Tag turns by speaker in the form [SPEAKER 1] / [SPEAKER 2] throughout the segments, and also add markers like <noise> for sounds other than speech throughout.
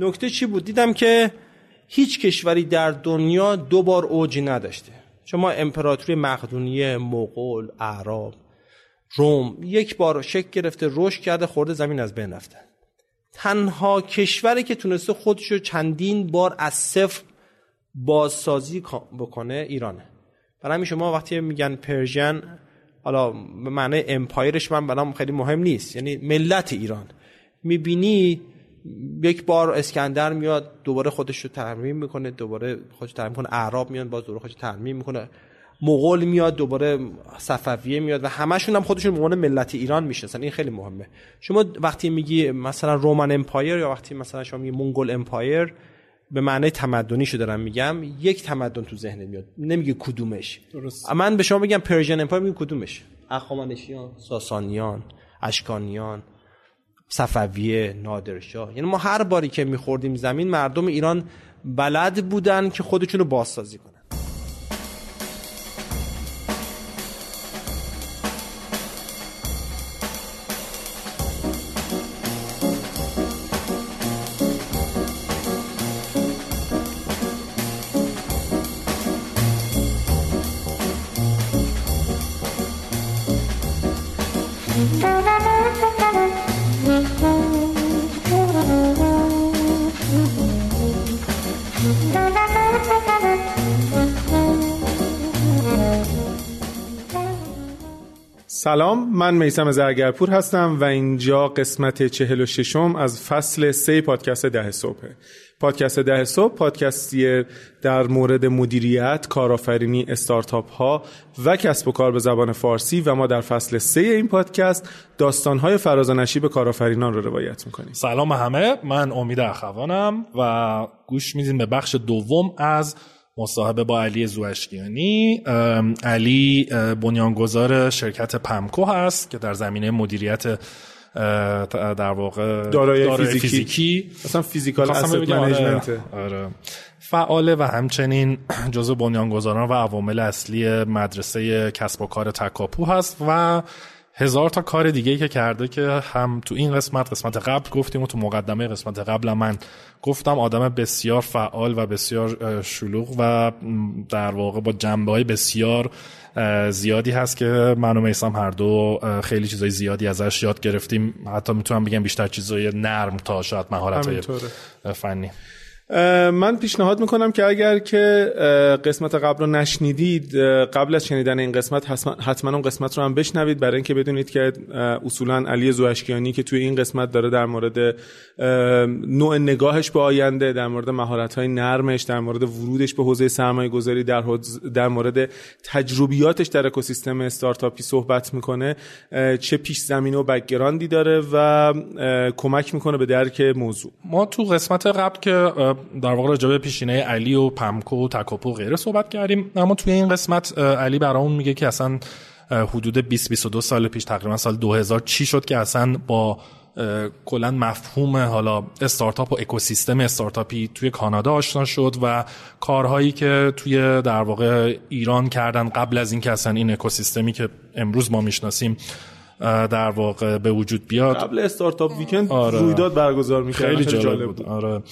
[SPEAKER 1] نکته چی بود؟ دیدم که هیچ کشوری در دنیا دو بار اوجی نداشته. شما امپراتوری مقدونیه مغول اعراب روم یک بار شک گرفته رشد کرده خورده زمین از بین رفته. تنها کشوری که تونسته خودشو چندین بار از صفر بازسازی بکنه ایرانه. برای همین شما وقتی میگن پرژن حالا به معنی امپایرش من برام خیلی مهم نیست. یعنی ملت ایران. می‌بینی یک بار اسکندر میاد دوباره خودش رو ترمیم می‌کنه دوباره خودش ترمیم می‌کنه اعراب میاد باز دوباره خودش ترمیم می‌کنه. مغول میاد دوباره صفویه میاد و همشون هم خودشون به ملت ایران می‌شناسن این خیلی مهمه. شما وقتی میگی مثلا Roman Empire یا وقتی مثلا شما میگی Mongol Empire به معنی تمدنیشو دارم میگم یک تمدن تو ذهن میاد. نمیگه کدومش. درست. من به شما میگم Persian Empire میگم کدومش. اخوامنشیان ساسانیان اشکانیان. صفویه نادرشاه. یعنی ما هر باری که میخوردیم زمین مردم ایران بلد بودن که خودشونو بازسازی کنن.
[SPEAKER 2] سلام من میسم زرگرپور هستم و اینجا قسمت چهل و ششم از فصل سه پادکست ده صبح پادکست ده صبح پادکستی در مورد مدیریت، کارآفرینی، استارتاپ ها و کسب و کار به زبان فارسی و ما در فصل سه این پادکست داستانهای فراز و نشیب کارآفرینان رو روایت می‌کنیم.
[SPEAKER 3] سلام همه من امید اخوانم و گوش میدیم به بخش دوم از مصاحبه با علی زوشکیانی علی بنیانگذار شرکت پمکو هست که در زمینه مدیریت در واقع
[SPEAKER 2] دارایی فیزیکی. فیزیکی
[SPEAKER 3] مثلا physical asset management آره. فعاله و همچنین <clears throat> جزو بنیانگذاران و عوامل اصلی مدرسه کسب و کار تکاپو هست و هزار تا کار دیگه که کرده که هم تو این قسمت قسمت قبل گفتیم و تو مقدمه قسمت قبل من گفتم آدم بسیار فعال و بسیار شلوغ و در واقع با جنبه های بسیار زیادی هست که من و میسم هر دو خیلی چیزای زیادی ازش یاد گرفتیم. حتی می‌تونم بگم بیشتر چیزای نرم تا شاید مهارت های فنی.
[SPEAKER 2] من پیشنهاد می‌کنم که اگر که قسمت قبل رو نشنیدید قبل از شنیدن این قسمت حتما اون قسمت رو هم بشنوید. برای اینکه بدونید که اصولا علی زوشکیانی که توی این قسمت داره در مورد نوع نگاهش به آینده در مورد مهارت های نرمش در مورد ورودش به حوزه سرمایه گذاری در, در مورد تجربیاتش در اکوسیستم استارتاپی صحبت می‌کنه چه پیش زمینه و background ی داره و کمک می‌کنه به درک موضوع.
[SPEAKER 3] ما تو قسمت قبل که در واقع راجع به پیشینه علی و پمکو و تکاپو و غیره صحبت کردیم. اما توی این قسمت علی برامون میگه که اصلا حدود 20 22 سال پیش تقریبا سال 2000 چی شد که اصلا با کلا مفهوم حالا استارتاپ و اکوسیستم استارتاپی توی کانادا آشنا شد و کارهایی که توی در واقع ایران کردن قبل از اینکه اصلا این اکوسیستمی که امروز ما می‌شناسیم در واقع به وجود بیاد
[SPEAKER 2] قبل استارتاپ ویکند آره. رویداد برگزار می‌کرد
[SPEAKER 3] خیلی جالب, بود. آره.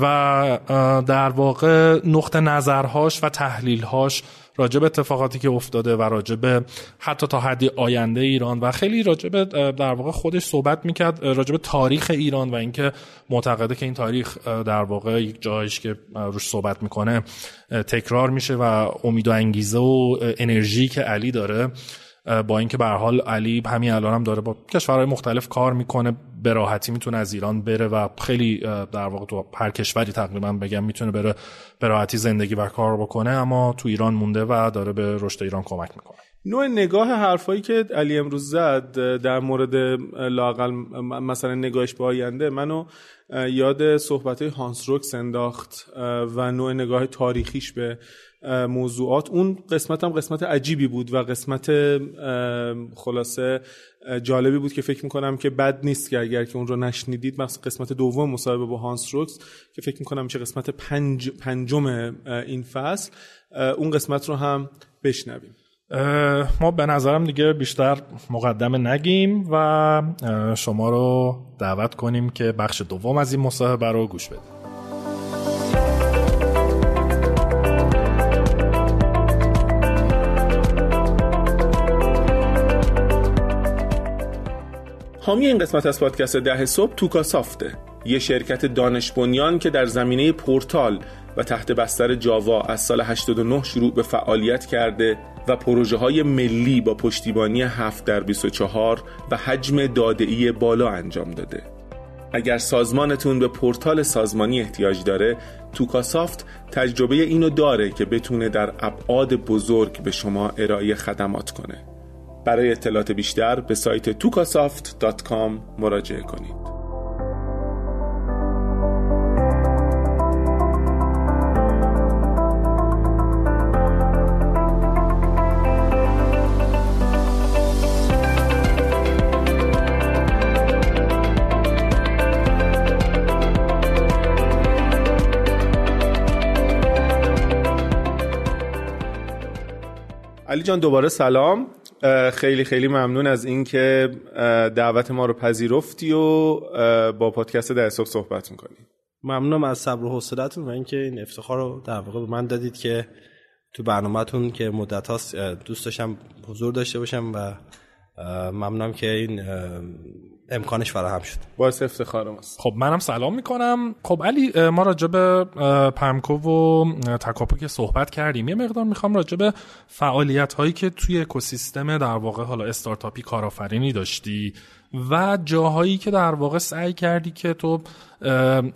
[SPEAKER 3] و در واقع نقطه نظرهاش و تحلیلهاش راجع به اتفاقاتی که افتاده و راجع به حتی تا حدی آینده ایران و خیلی راجع به در واقع خودش صحبت می‌کرد راجع به تاریخ ایران و اینکه معتقده که این تاریخ در واقع یک جایش که روش صحبت می‌کنه تکرار میشه و امید و انگیزه و انرژی که علی داره با اینکه به حال علی همین الان هم داره با کشورهای مختلف کار می‌کنه به راحتی می‌تونه از ایران بره و خیلی در واقع تو هر کشوری تقریبا بگم می‌تونه بره به راحتی زندگی و کار بکنه اما تو ایران مونده و داره به رشد ایران کمک می‌کنه.
[SPEAKER 2] نوع نگاه حرفایی که علی امروز زد در مورد لاقل مثلا نگاهش به آینده منو یاد صحبت های هانس روکس انداخت و نوع نگاه تاریخیش به موضوعات. اون قسمت هم قسمت عجیبی بود و قسمت خلاصه جالبی بود که فکر می‌کنم که بد نیست که اگر که اون رو نشنیدید مثلا قسمت دوم مصاحبه با هانس روکس که فکر می‌کنم چه قسمت پنج، پنجم این فصل اون قسمت رو هم بشنویم.
[SPEAKER 3] ما به نظرم دیگه بیشتر مقدمه نگیم و شما رو دعوت کنیم که بخش دوم از این مصاحبه رو گوش بدیم.
[SPEAKER 2] حامی این قسمت از پادکست ده صبح توکا سافته یه شرکت دانش بنیان که در زمینه پورتال و تحت بستر جاوا از سال 89 شروع به فعالیت کرده و پروژه های ملی با پشتیبانی 7 در 24 و حجم داده‌ای بالا انجام داده. اگر سازمانتون به پورتال سازمانی احتیاج داره توکاسافت تجربه اینو داره که بتونه در ابعاد بزرگ به شما ارائه خدمات کنه برای اطلاعات بیشتر به سایت tukasoft.com مراجعه کنید. علی جان دوباره سلام. خیلی خیلی ممنون از اینکه دعوت ما رو پذیرفتی و با پادکست در صبح صحبت می‌کنی.
[SPEAKER 1] ممنونم از صبر و حوصلتون و اینکه این افتخار رو در واقع به من دادید که تو برنامهتون که مدت هاست دوست داشتم حضور داشته باشم و ممنونم که این امکانش فراهم شد.
[SPEAKER 2] باعث افتخار ماست.
[SPEAKER 3] خب منم سلام می‌کنم. خب علی ما راجع به پمکو و تکاپو که صحبت کردیم یه مقدار می‌خوام راجع به فعالیت هایی که توی اکوسیستم در واقع حالا استارتاپی کارآفرینی داشتی و جاهایی که در واقع سعی کردی که تو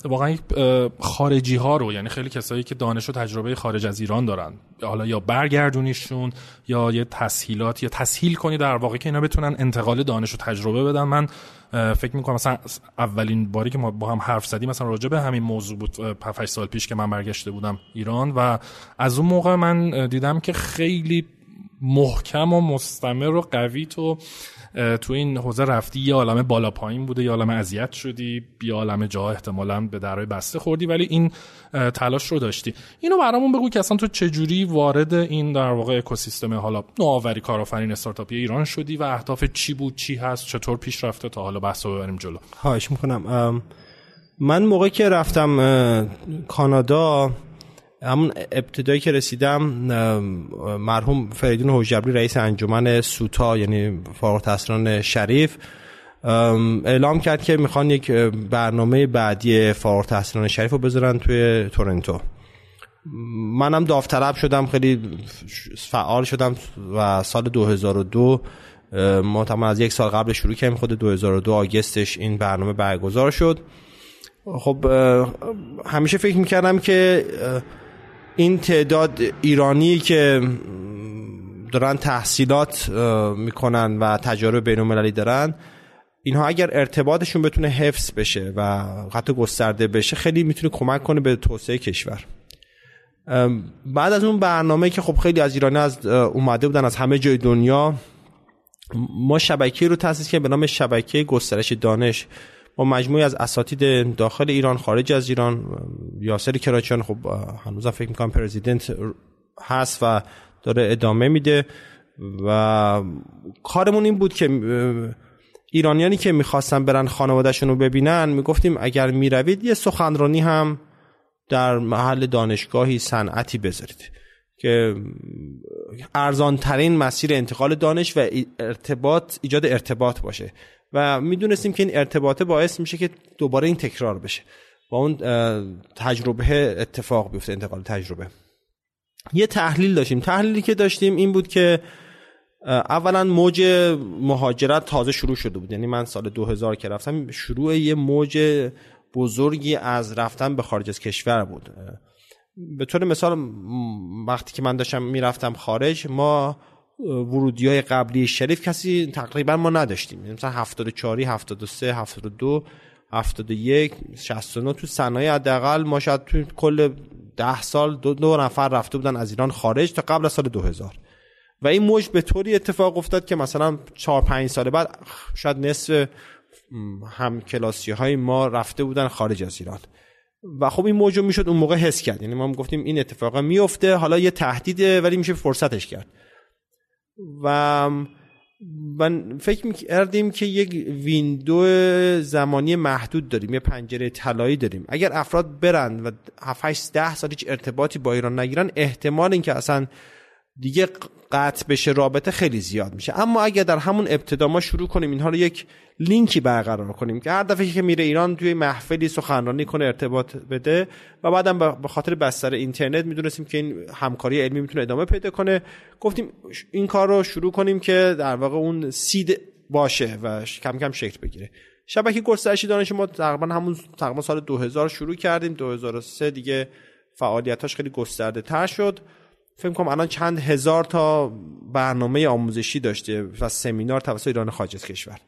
[SPEAKER 3] واقعا خارجی ها رو یعنی خیلی کسایی که دانش و تجربه خارج از ایران دارن حالا یا برگردونیشون یا یه تسهیلات یا تسهیل کنی در واقع که اینا بتونن انتقال دانش و تجربه بدن. من فکر می‌کنم مثلا اولین باری که ما با هم حرف زدیم مثلا راجع به همین موضوع بود 5 سال پیش که من برگشته بودم ایران و از اون موقع من دیدم که خیلی محکم و مستمر و قوی تو تو این حوزه رفتی یه عالم بالا پایین بوده یه عالم اذیت شدی یه عالم جا احتمالا به درای بسته خوردی ولی این تلاش رو داشتی. اینو برامون بگو که اصلا تو چجوری وارد این در واقع اکوسیستم حالا نوآوری کارآفرین استارتاپی ایران شدی و اهداف چی بود چی هست چطور پیش رفته تا حالا بحث ببریم جلو؟
[SPEAKER 1] خواهش می‌کنم. من موقعی که رفتم کانادا همون ابتدایی که رسیدم مرحوم فریدون حجبری رئیس انجمن سوتا یعنی فارغ التحصیلان شریف اعلام کرد که می‌خوان یک برنامه بعدی فارغ التحصیلان شریف رو بذارن توی تورنتو. منم داوطلب شدم خیلی فعال شدم و سال 2002 ما از یک سال قبل شروع کردیم خود 2002 آگستش این برنامه برگزار شد. خب همیشه فکر می‌کردم که این تعداد ایرانی که دارن تحصیلات می‌کنن و تجارب بین المللی دارن اینها اگر ارتباطشون بتونه حفظ بشه و حتی گسترده بشه خیلی می‌تونه کمک کنه به توسعه کشور. بعد از اون برنامه که خب خیلی از ایرانی از اومده بودن از همه جای دنیا ما شبکه رو تاسیس کردیم به نام شبکه گسترش دانش. با مجموعی از اساتید داخل ایران خارج از ایران یاسر کراچیان خب هنوزم فکر می‌کنم پرزیدنت هست و داره ادامه میده و کارمون این بود که ایرانیانی که می‌خواستن برن خانوادهشون رو ببینن می‌گفتیم اگر می‌روید یه سخنرانی هم در محل دانشگاهی صنعتی بذارید که ارزان ترین مسیر انتقال دانش و ارتباط ایجاد ارتباط باشه. و می‌دونستیم که این ارتباطه باعث میشه که دوباره این تکرار بشه. با اون تجربه اتفاق بیفته انتقال تجربه. یه تحلیل داشتیم. تحلیلی که داشتیم این بود که اولا موج مهاجرت تازه شروع شده بود. یعنی من سال 2000 که رفتم شروع یه موج بزرگی از رفتن به خارج از کشور بود. به طور مثال وقتی که من داشتم می‌رفتم خارج ما ورودی های قبلی شریف کسی تقریبا ما نداشتیم. یعنی مثلا 74 73 72 71 69 تو صنایع حداقل ما شاید تو کل 10 سال دو, دو نفر رفته بودن از ایران خارج تا قبل از سال 2000 و این موج به طوری اتفاق افتاد که مثلا 4 5 سال بعد شاید نصف هم کلاسی های ما رفته بودن خارج از ایران. و خب این موج می‌شد اون موقع حس کرد. یعنی ما گفتیم این اتفاق میفته حالا یه تهدیده ولی میشه فرصتش کرد. و من فکر می‌کردیم که یک ویندو زمانی محدود داریم یه پنجره طلایی داریم. اگر افراد برن و 7 8 10 سال هیچ ارتباطی با ایران نگیرن احتمال اینکه اصلا دیگه قطع بشه رابطه خیلی زیاد میشه. اما اگر در همون ابتدا ما شروع کنیم اینها رو یک لینکی برقرار کنیم که هر دفعه که میره ایران توی محفلی سخنرانی کنه ارتباط بده و بعدم به خاطر بستر اینترنت می‌دونستیم که این همکاری علمی می‌تونه ادامه پیدا کنه. گفتیم این کار رو شروع کنیم که در واقع اون سید باشه و کم کم شکل بگیره. شبکه گسترشی دانش ما تقریبا همون تقریبا سال 2000 شروع کردیم. 2003 دیگه فعالیتاش خیلی گسترده تر شد. فکر کنم الان چند هزار تا برنامه آموزشی داشته و سمینار توسط ایران خارج کشور.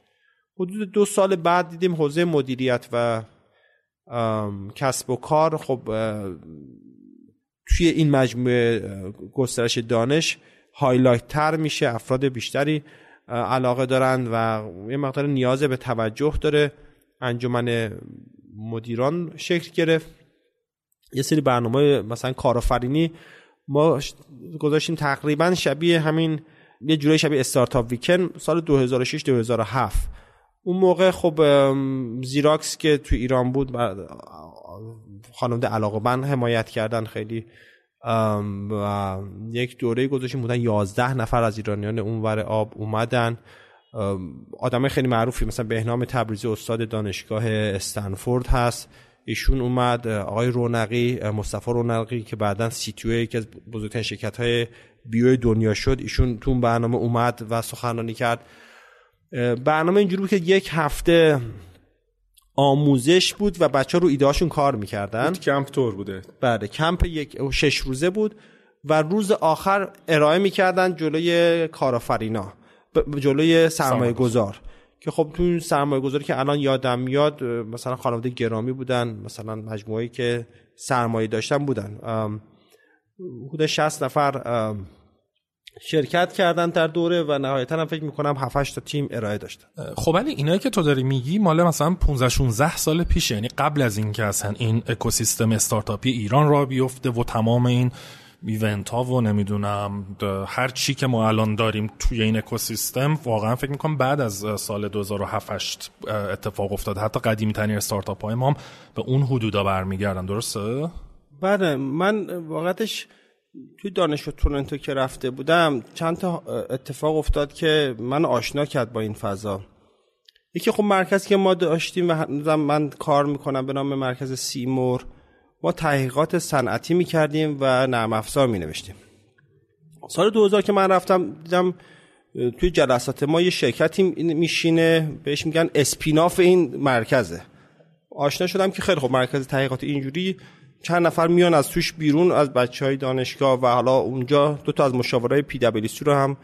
[SPEAKER 1] حدود دو سال بعد دیدیم حوزه مدیریت و کسب و کار. خب توی این مجموعه گسترش دانش هایلایت تر میشه افراد بیشتری علاقه دارند و یه مقدار نیاز به توجه داره. انجمن مدیران شکل گرفت. یه سری برنامه مثلا کارآفرینی ما گذاشتیم تقریبا شبیه همین یه جوری شبیه استارتاپ ویکن سال 2006 2007 اون موقع خب زیراکس که تو ایران بود خانواده علاقه بند حمایت کردن خیلی و یک دوره گذاشتیم بودن 11 نفر از ایرانیان اونور آب اومدن. آدم خیلی معروفی مثلا بهنام تبریزی استاد دانشگاه استنفورد هست. ایشون اومد آقای رونقی مصطفی رونقی که بعدا سی یکی از بزرگترین شرکت های بیو دنیا شد. ایشون تو برنامه اومد و سخنرانی کرد. برنامه اینجوری بود که یک هفته آموزش بود و بچه ها رو ایدهاشون کار می‌کردن.
[SPEAKER 2] کمپ تور بوده.
[SPEAKER 1] بله کمپ یک شش روزه بود و روز آخر ارائه می‌کردن جلوی کارآفرینا جلوی سرمایه گذار که خب تو این سرمایه گذاری که الان یادم میاد مثلا خانواده گرامی بودن مثلا مجموعه که سرمایه داشتن بودن. حدود 60 نفر شرکت کردن در دوره و نهایتا هم فکر می‌کنم 7 تا تیم ارائه داشتن.
[SPEAKER 3] خب ولی اینایی که تو داری میگی مال مثلا 15 16 سال پیشه. یعنی قبل از اینکه اصلا این اکوسیستم استارتاپی ایران را بیفته و تمام این ایونت ها و نمی‌دونم هر چی که ما الان داریم توی این اکوسیستم واقعا فکر می‌کنم بعد از سال 2007 اتفاق افتاده. حتی قدیمی ترین استارتاپ های ما هم به اون حدودا برمیگردن. درسته؟
[SPEAKER 1] بله من واقعتش توی دانشگاه تورنتو که رفته بودم چند تا اتفاق افتاد که من آشنا کرد با این فضا. یکی خب مرکزی که ما داشتیم و من کار می‌کنم به نام مرکز سیمور. ما تحقیقات صنعتی می‌کردیم و نرم افزار می نوشتیم سال 2000 که من رفتم دیدم توی جلسات ما یه شرکتی میشینه بهش میگن spin-off این مرکزه. آشنا شدم که خیلی خب مرکز تحقیقات اینجوری چند نفر میان از توش بیرون از بچه های دانشگاه و حالا اونجا دو تا از مشاورای PW رو هم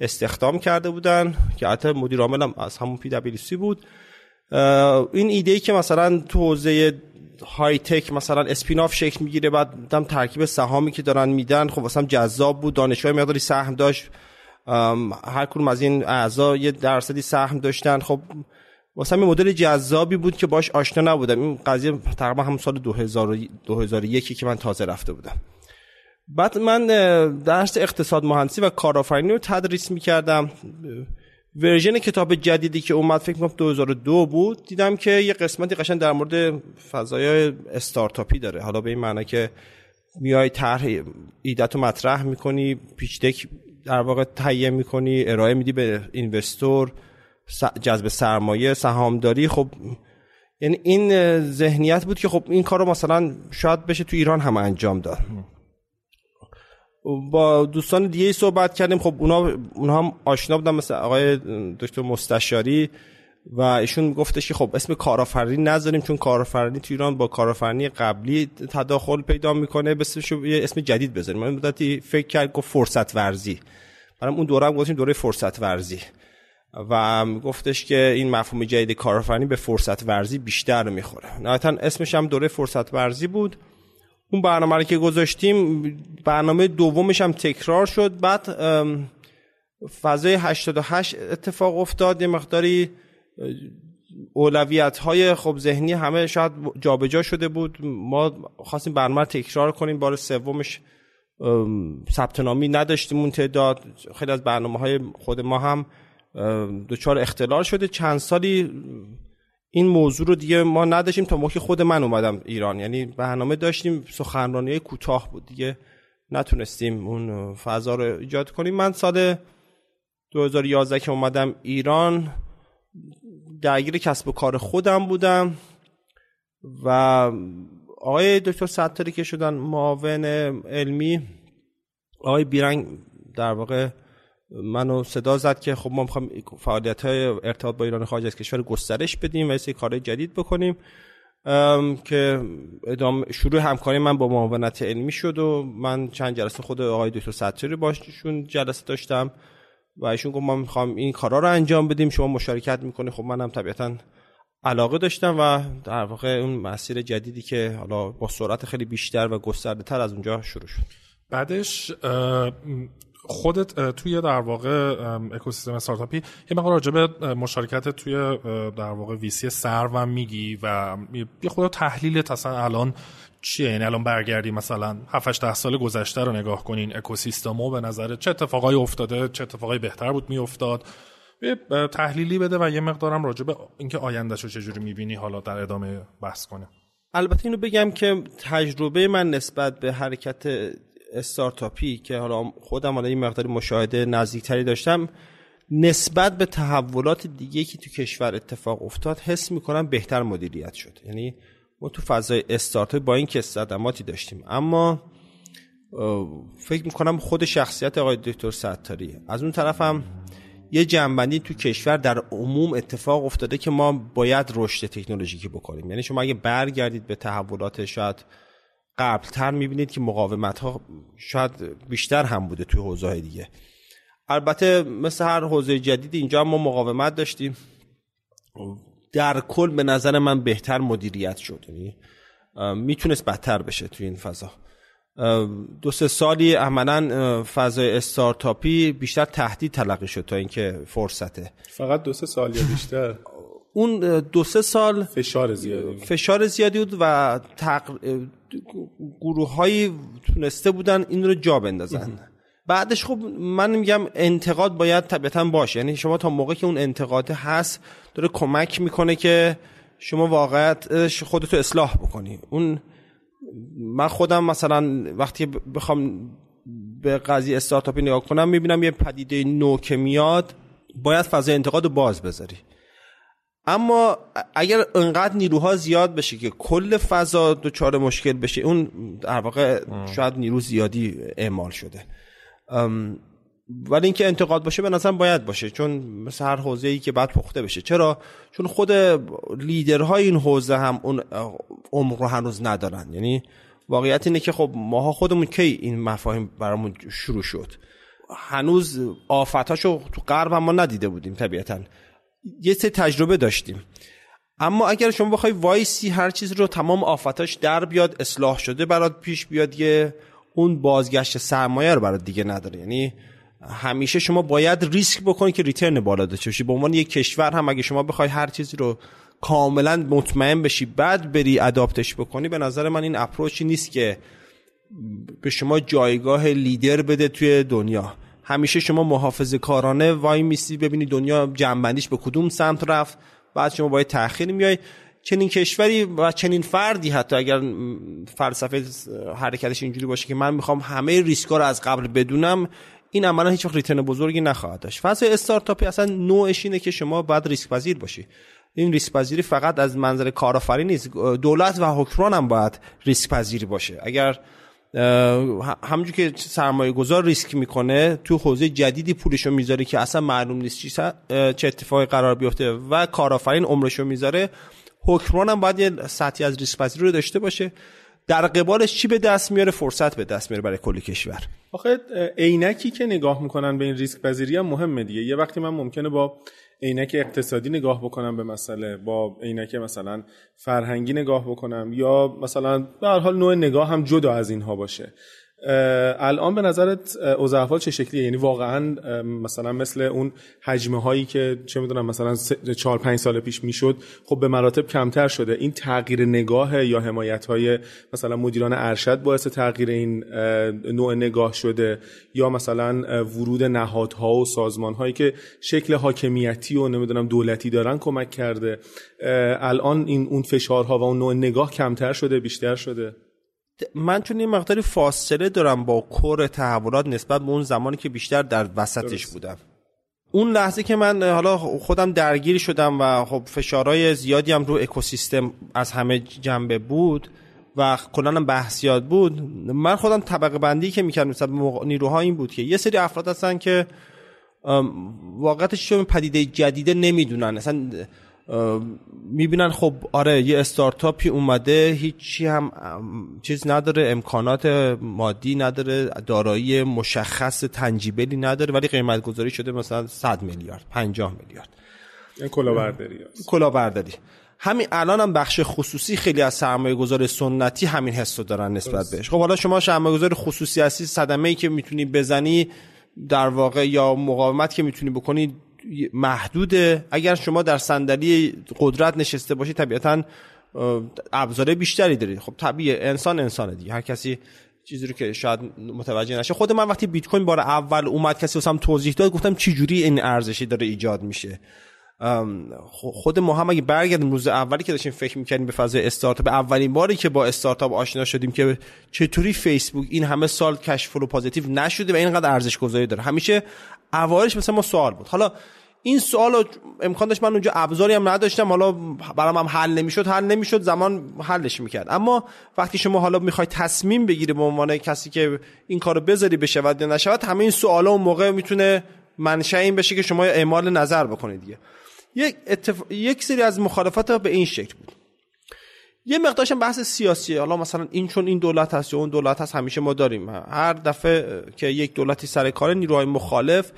[SPEAKER 1] استخدام کرده بودن که حتی مدیر عامل هم از همون PW بود. این ایده ای که مثلا تو حوزه های تک مثلا اسپیناف شکل می‌گیره بعد دم ترکیب سهامی که دارن میدن خب واسه جذاب بود دانشگاه مقداری سهم داشت. هر کدوم از این اعضا یه درصدی سهم داشتن. خب واسه این مدل جذابی بود که باش آشنا نبودم. این قضیه تقریبا هم سال 2000 2001 که من تازه رفته بودم. بعد من درس اقتصاد مهندسی و کارآفرینی رو تدریس می‌کردم. ورژن کتاب جدیدی که اومد فکر کنم 2002 بود دیدم که یه قسمتی قشنگ در مورد فضای استارتاپی داره. حالا به این معنی که میای طرح ایدت رو مطرح می‌کنی پیچ دک در واقع تهیه می‌کنی ارائه میدی به اینوستور جذب سرمایه سهامداری. خب یعنی این ذهنیت بود که خب این کار رو مثلا شاید بشه تو ایران هم انجام داد. با دوستان دیگه صحبت کردیم. خب اونا اونا هم آشنا بودن مثل آقای دکتر مستشاری و ایشون گفتش که خب اسم کارآفرینی نذاریم چون کارآفرینی تو ایران با کارآفرینی قبلی تداخل پیدا می‌کنه. بس یه اسم جدید بذاریم. من مدتی فکر کرد گفت فرصت ورزی. برام اون دوره هم گفتیم دوره فرصت ورزی. و گفتش که این مفهوم جدید کارآفرینی به فرصت ورزی بیشتر می‌خوره. نهایتا اسمش هم دوره فرصت ورزی بود. اون برنامه رو که گذاشتیم برنامه دومش هم تکرار شد. بعد فضای 88 اتفاق افتاد. یه مقداری اولویت های خب ذهنی همه شاید جابجا شده بود. ما خواستیم برنامه تکرار کنیم. بار سومش ثبت نامی نداشتیم اون تعداد. خیلی از برنامه های خود ما هم دچار اختلال شده. چند سالی این موضوع رو دیگه ما نداشتیم تا موقع خود من اومدم ایران. یعنی برنامه داشتیم سخنرانی کوتاه بود دیگه. نتونستیم اون فضا رو ایجاد کنیم. من سال 2011 که اومدم ایران درگیر کسب و کار خودم بودم و آقای دکتر ستاری که شدن معاون علمی آقای بیرنگ در واقع منو صدا زد که خب ما می‌خوایم فعالیت های ارتباط با ایران خارج از کشور گسترش بدیم و سری کار جدید بکنیم. که ادام شروع همکاری من با معاونت علمی شد و من چند جلسه خود آقای دکتر ستاری باششون جلسه داشتم و ایشون گفت ما می‌خوام این کارا رو انجام بدیم شما مشارکت می‌کنی. خب منم طبیعتا علاقه داشتم و در واقع اون مسیر جدیدی که حالا با سرعت خیلی بیشتر و گسترده تر از اونجا شروع شد.
[SPEAKER 3] بعدش خودت توی در واقع اکوسیستم استارتاپی یه مقدار راجع به مشارکت توی در واقع ویسی سر میگی و یه خود تحلیل اصلا الان چیه؟ یعنی الان برگردی مثلا 7 ده سال گذشته رو نگاه کنین اکوسیستمو به نظر چه اتفاقایی افتاده؟ چه اتفاقایی بهتر بود میافتاد؟ تحلیلی بده و یه مقدارم راجع به اینکه آیندهشو چجوری می‌بینی حالا در ادامه بحث کنه.
[SPEAKER 1] البته اینو بگم که تجربه من نسبت به حرکت استارتاپی که حالا خودم حالا این مقداری مشاهده نزدیکتری داشتم نسبت به تحولات دیگه که تو کشور اتفاق افتاد حس می‌کنم بهتر مدیریت شد. یعنی ما تو فضای استارتاپ با این که صدماتی داشتیم. اما فکر می‌کنم خود شخصیت آقای دکتر ستاری از اون طرفم یه جنبندی تو کشور در عموم اتفاق افتاده که ما باید رشد تکنولوژیکی بکنیم. یعنی شما اگه برگردید به تحولات شاید قبلتر می‌بینید که مقاومت ها شاید بیشتر هم بوده توی حوزه دیگه. البته مثل هر حوزه جدید اینجا ما مقاومت داشتیم. در کل به نظر من بهتر مدیریت شد. یعنی می‌تونست بدتر بشه توی این فضا. دو سه سالی عملا فضای استارتاپی بیشتر تهدید تلقی شد تا اینکه فرصته.
[SPEAKER 2] فقط دو سه سال یا بیشتر؟
[SPEAKER 1] اون دو سه سال
[SPEAKER 2] فشار زیادی
[SPEAKER 1] فشار زیادی بود و تق... گروه هایی تونسته بودن این رو جا بندازن. بعدش خب من میگم انتقاد باید طبیعتا باشه. یعنی شما تا موقع که اون انتقاد هست داره کمک می‌کنه که شما واقعیت خودتو اصلاح بکنی. اون من خودم مثلا وقتی بخوام به قضیه استارتاپی نگاه کنم می‌بینم یه پدیده نو که میاد باید فضای انتقاد رو باز بذاری. اما اگر انقدر نیروها زیاد بشه که کل فضا دچار مشکل بشه اون در واقع شاید نیرو زیادی اعمال شده. ولی اینکه انتقاد باشه به نظرم باید باشه چون مثل هر حوزه ای که بعد پخته بشه. چرا؟ چون خود لیدرهای این حوزه هم اون عمق رو هنوز ندارن. یعنی واقعیت اینه که خب ماها خودمون کی این مفاهیم برامون شروع شد؟ هنوز آفتاشو تو غرب ما ندیده بودیم طبیعتا. یه سه تجربه داشتیم. اما اگر شما بخوای وایسی هر چیز رو تمام آفتاش در بیاد اصلاح شده برات پیش بیاد یه اون بازگشت سرمایه رو برات دیگه نداره. یعنی همیشه شما باید ریسک بکنید که return بالا داشته باشی. به عنوان یک کشور هم اگه شما بخوای هر چیزی رو کاملا مطمئن بشی بعد بری adopt ش بکنی به نظر من این approach ی نیست که به شما جایگاه لیدر بده توی دنیا. همیشه شما محافظه کارانه وای میسی ببینی دنیا جمع‌بندیش به کدوم سمت رفت بعد شما با یه تأخیر میای چنین کشوری و چنین فردی حتی اگر فلسفه حرکتش اینجوری باشه که من می‌خوام همه ریسکا رو از قبل بدونم این عملا هیچ وقت return بزرگی نخواهد داشت. فاز استارتاپی اصلا نوعش اینه که شما باید ریسک پذیر باشی. این ریسک پذیری فقط از منظر کارآفرین نیست. دولت و حکمران هم باید ریسک پذیری باشه. اگر همونجور که سرمایه گذار ریسک می‌کنه تو حوزه جدیدی پولشو می‌ذاره که اصلا معلوم نیست چه اتفاقی قرار بیفته و کارآفرین عمرشو می‌ذاره. حکمران هم باید یه سطحی از ریسک پذیری رو داشته باشه. در قبالش چی به دست میاره؟ فرصت به دست میاره برای کل کشور.
[SPEAKER 2] آخه عینکی که نگاه می‌کنن به این ریسک پذیری هم مهمه دیگه. یه وقتی من ممکنه با عینک اقتصادی نگاه بکنم به مسئله با عینک مثلا فرهنگی نگاه بکنم یا مثلا به هر حال نوع نگاه هم جدا از اینها باشه. الان به نظرت اوضاع چه شکلیه؟ یعنی واقعا مثلا مثل اون حجمه هایی که چه می‌دونم مثلا 4 5 سال پیش می‌شد خب به مراتب کمتر شده. این تغییر نگاه یا حمایت های مثلا مدیران ارشد باعث تغییر این نوع نگاه شده یا مثلا ورود نهادها و سازمان هایی که شکل حاکمیتی و نمی‌دونم دولتی دارن کمک کرده. الان این اون فشارها و اون نوع نگاه کمتر شده بیشتر شده.
[SPEAKER 1] من چون این مقداری فاصله دارم با کور تحولات نسبت به اون زمانی که بیشتر در وسطش بودم. اون لحظه که من حالا خودم درگیر شدم و خب فشارهای زیادی هم رو اکوسیستم از همه جنبه بود و کلا بحثیات بود من خودم طبقه بندی که می‌کردم مثلا نیروها این بود که یه سری افراد هستن که واقعتش چون پدیده جدیده نمی‌دونن. اصلا می‌بینن خب آره یه استارتاپی اومده هیچی هم چیز نداره امکانات مادی نداره دارایی مشخص تنجیبلی نداره ولی قیمت گذاری شده مثلا 100 میلیارد 50 میلیارد.
[SPEAKER 2] کلاهبرداری
[SPEAKER 1] کلاهبرداری. همین الان هم بخش خصوصی خیلی از سرمایه گذار سنتی همین حس رو دارن نسبت بهش. خب حالا شما سرمایه گذار خصوصی هستی صدمه ای که می‌تونی بزنی در واقع یا مقاومت که می‌تونی بکنی محدوده. اگر شما در صندلی قدرت نشسته باشید طبیعتا ابزار بیشتری دارید خب طبیعه انسان انسانه دیگه. هر کسی چیزی رو که شاید متوجه نشه. خود من وقتی بیت کوین بار اول اومد کسی واسم توضیح داد گفتم چه جوری این ارزشی داره ایجاد میشه. خود ما هم اگه برگردیم روز اولی که داشتیم فکر می‌کردیم به فضای استارتاپ اولین باری که با استارتاپ آشنا شدیم که چطوری فیسبوک این همه سال cash flow positive نشده و اینقدر ارزش گذاری داره. همیشه اولش مثلا ما سوال بود. حالا این سوال امکان داشت من اونجا ابزاری هم نداشتم. حالا برام هم حل نمی‌شد حل نمی‌شد زمان حلش می‌کرد. اما وقتی شما حالا می‌خوای تصمیم بگیری به عنوان کسی که این کارو بذاری بشود یا نشود همه این سوالا اون موقع می‌تونه منشأ این بشه که شما اعمال نظر بکنید دیگه. یک, اتف... یک سری از مخالفات به این شکل بود. یه مقدارش بحث سیاسیه. حالا مثلا این چون این دولت هست یا اون دولت هست همیشه ما داریم. هر دفعه که یک دولتی سر کار نیروهای مخالف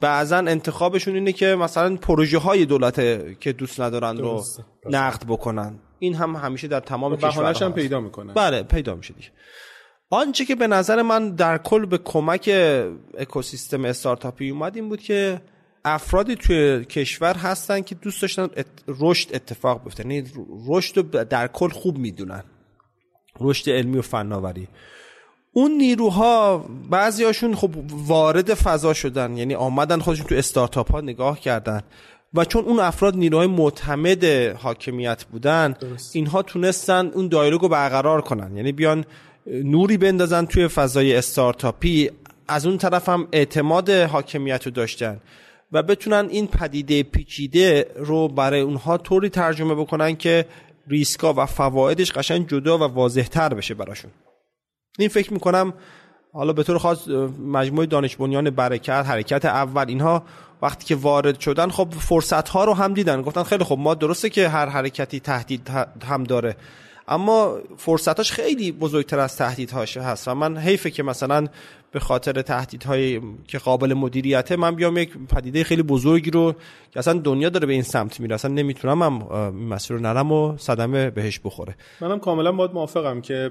[SPEAKER 1] بعضا انتخابشون اینه که مثلا پروژه های دولت که دوست ندارن رو نقد بکنن. این هم همیشه در تمام کشورها
[SPEAKER 2] هم پیدا می‌کنن
[SPEAKER 1] بله پیدا میشه دیگه. آنچه که به نظر من در کل به کمک اکوسیستم استارتاپی اومد این بود که افرادی توی کشور هستن که دوست داشتن رشد اتفاق بیفته. یعنی رشد رو در کل خوب می‌دونن. رشد علمی و فناوری. اون نیروها بعضی هاشون خب وارد فضا شدن. یعنی آمدن خودشون تو استارتاپ ها نگاه کردن. و چون اون افراد نیروهای معتمد حاکمیت بودن اینها تونستن اون دایلوگ رو برقرار کنن. یعنی بیان نوری بندازن توی فضای استارتاپی. از اون طرف هم اعتماد حاکمیت رو داشتن. و بتونن این پدیده پیچیده رو برای اونها طوری ترجمه بکنن که ریسکا و فوایدش قشنگ جدا و واضح تر بشه براشون. این فکر می‌کنم حالا به طور خاص مجموعه دانش بنیان برکت حرکت اول اینها وقتی که وارد شدن خب فرصت ها رو هم دیدن. گفتن خیلی خب ما درسته که هر حرکتی تهدید هم داره. اما فرصتاش خیلی بزرگتر از تهدیدهاش هست و من حیفه که مثلا به خاطر تهدیدهای که قابل مدیریته من بیام یک پدیده خیلی بزرگی رو که اصلا دنیا داره به این سمت میره. اصلا نمی‌تونم هم مسیر رو نرم و صدمه بهش بخوره.
[SPEAKER 2] منم کاملا باید موافقم که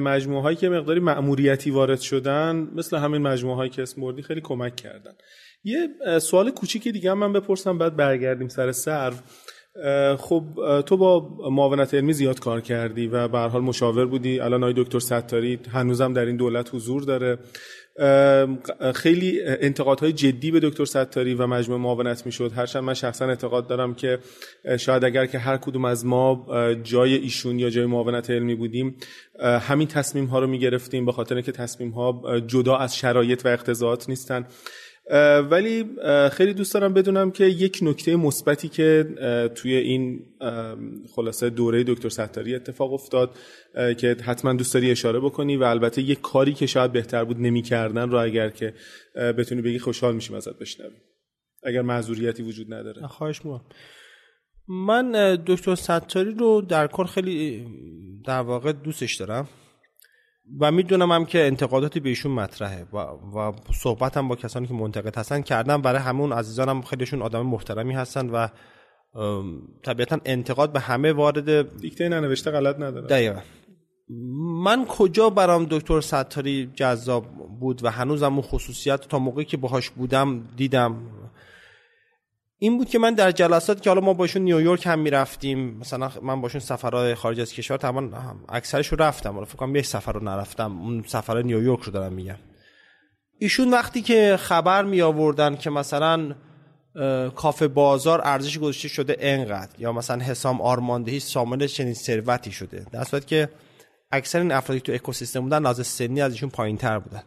[SPEAKER 2] مجموعه هایی که مقداری مأموریتی وارد شدن مثل همین مجموعه هایی که اسم بردی خیلی کمک کردن. یه سوال کوچیکی دیگه هم من بپرسم بعد برگردیم سر سر. خب تو با معاونت علمی زیاد کار کردی و به حال مشاور بودی. الان آقای دکتر ستاری هنوزم در این دولت حضور داره. خیلی انتقادهای جدی به دکتر ستاری و مجموعه معاونت می‌شد. هرچند من شخصا اعتقاد دارم که شاید اگر که هر کدوم از ما جای ایشون یا جای معاونت علمی بودیم همین تصمیم ها رو می‌گرفتیم به خاطر که تصمیم ها جدا از شرایط و اقتضاعات نیستن. ولی خیلی دوست دارم بدونم که یک نکته مثبتی که توی این خلاصه دوره دکتر ستاری اتفاق افتاد که حتما دوست داری اشاره بکنی و البته یک کاری که شاید بهتر بود نمی‌کردن رو اگر که بتونی بگی خوشحال میشیم ازت بشنویم. اگر معذوریتی وجود نداره.
[SPEAKER 1] خواهش می‌کنم. من دکتر ستاری رو در کل خیلی در واقع دوستش دارم. و می‌دونم هم که انتقاداتی به ایشون مطرحه و, و صحبت هم با کسانی که منتقد هستن کردم. برای همون عزیزانم خیلیشون آدم محترمی هستن و طبیعتا انتقاد به همه وارد
[SPEAKER 2] دیکته ننوشته غلط نداره.
[SPEAKER 1] دقیقا. من کجا برام دکتر ستاری جذاب بود و هنوزم اون خصوصیت تا موقعی که باهاش بودم دیدم این بود که من در جلسات که حالا ما باشون نیویورک هم می‌رفتیم مثلا من باشون سفرهای خارج از کشور تمام اکثرش رو رفتم. حالا فکر کنم سفر رو نرفتم اون سفر نیویورک رو دارم میگم. ایشون وقتی که خبر می آوردن که مثلا کافه بازار ارزش گذاشته شده انقدر یا مثلا حسام آرماندهی شامل چنین ثروتی شده در صورتی که اکثر این افرادی تو اکوسیستم بودن لحاظ سنی از ایشون پایینتر بودن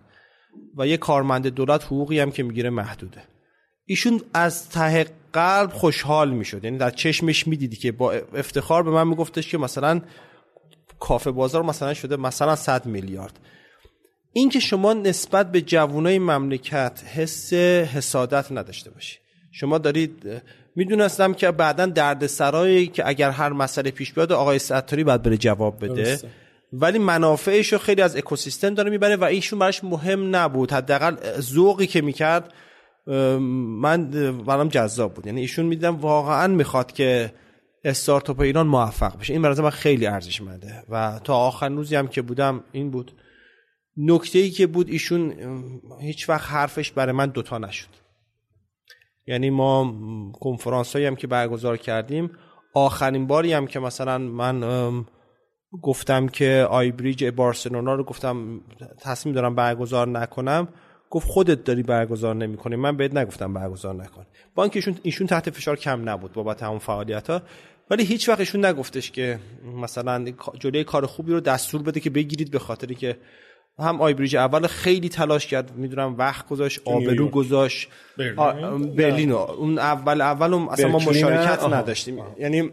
[SPEAKER 1] و یه کارمند دولت حقوقی هم که می‌گیره محدوده. ایشون از ته قلب خوشحال می‌شد. یعنی در چشمش می‌دیدی که با افتخار به من میگفتش که مثلا کافه بازار مثلا شده مثلا 100 میلیارد. این که شما نسبت به جوانای مملکت حس حسادت نداشته باشی. شما دارید می‌دونستم که بعدا درد سرایی که اگر هر مسئله پیش بیاد آقای ستاری باید بره جواب بده. ولی منافعش رو خیلی از اکوسیستم داره می‌بره و ایشون براش مهم نبود. حداقل ذوقی که می‌کرد من برام جذاب بود. یعنی ایشون می‌دیدم واقعا می‌خواد که استارتاپ ایران موفق بشه. این برای من خیلی ارزشمنده. و تا آخر روزی هم که بودم این بود. نکته ای که بود ایشون هیچ وقت حرفش برای من دوتا نشد. یعنی ما کنفرانس هایی هم که برگزار کردیم. آخرین باری هم که مثلا من گفتم که آی بریج بارسلونا رو گفتم تصمیم دارم برگزار نکنم. گفت خودت داری برگزار نمی‌کنی. من بهت نگفتم برگزار نکن. با اینکه ایشون ایشون تحت فشار کم نبود بابت همون فعالیت ها ولی هیچ وقت ایشون نگفتش که مثلا جلوی کار خوبی رو دستور بده که بگیرید به خاطری که هم آیبریج اول خیلی تلاش کرد. می‌دونم وقت گذاشت آبرو گذاشت. برلین. اون اول اول اصلا ما مشارکت نداشتیم. یعنی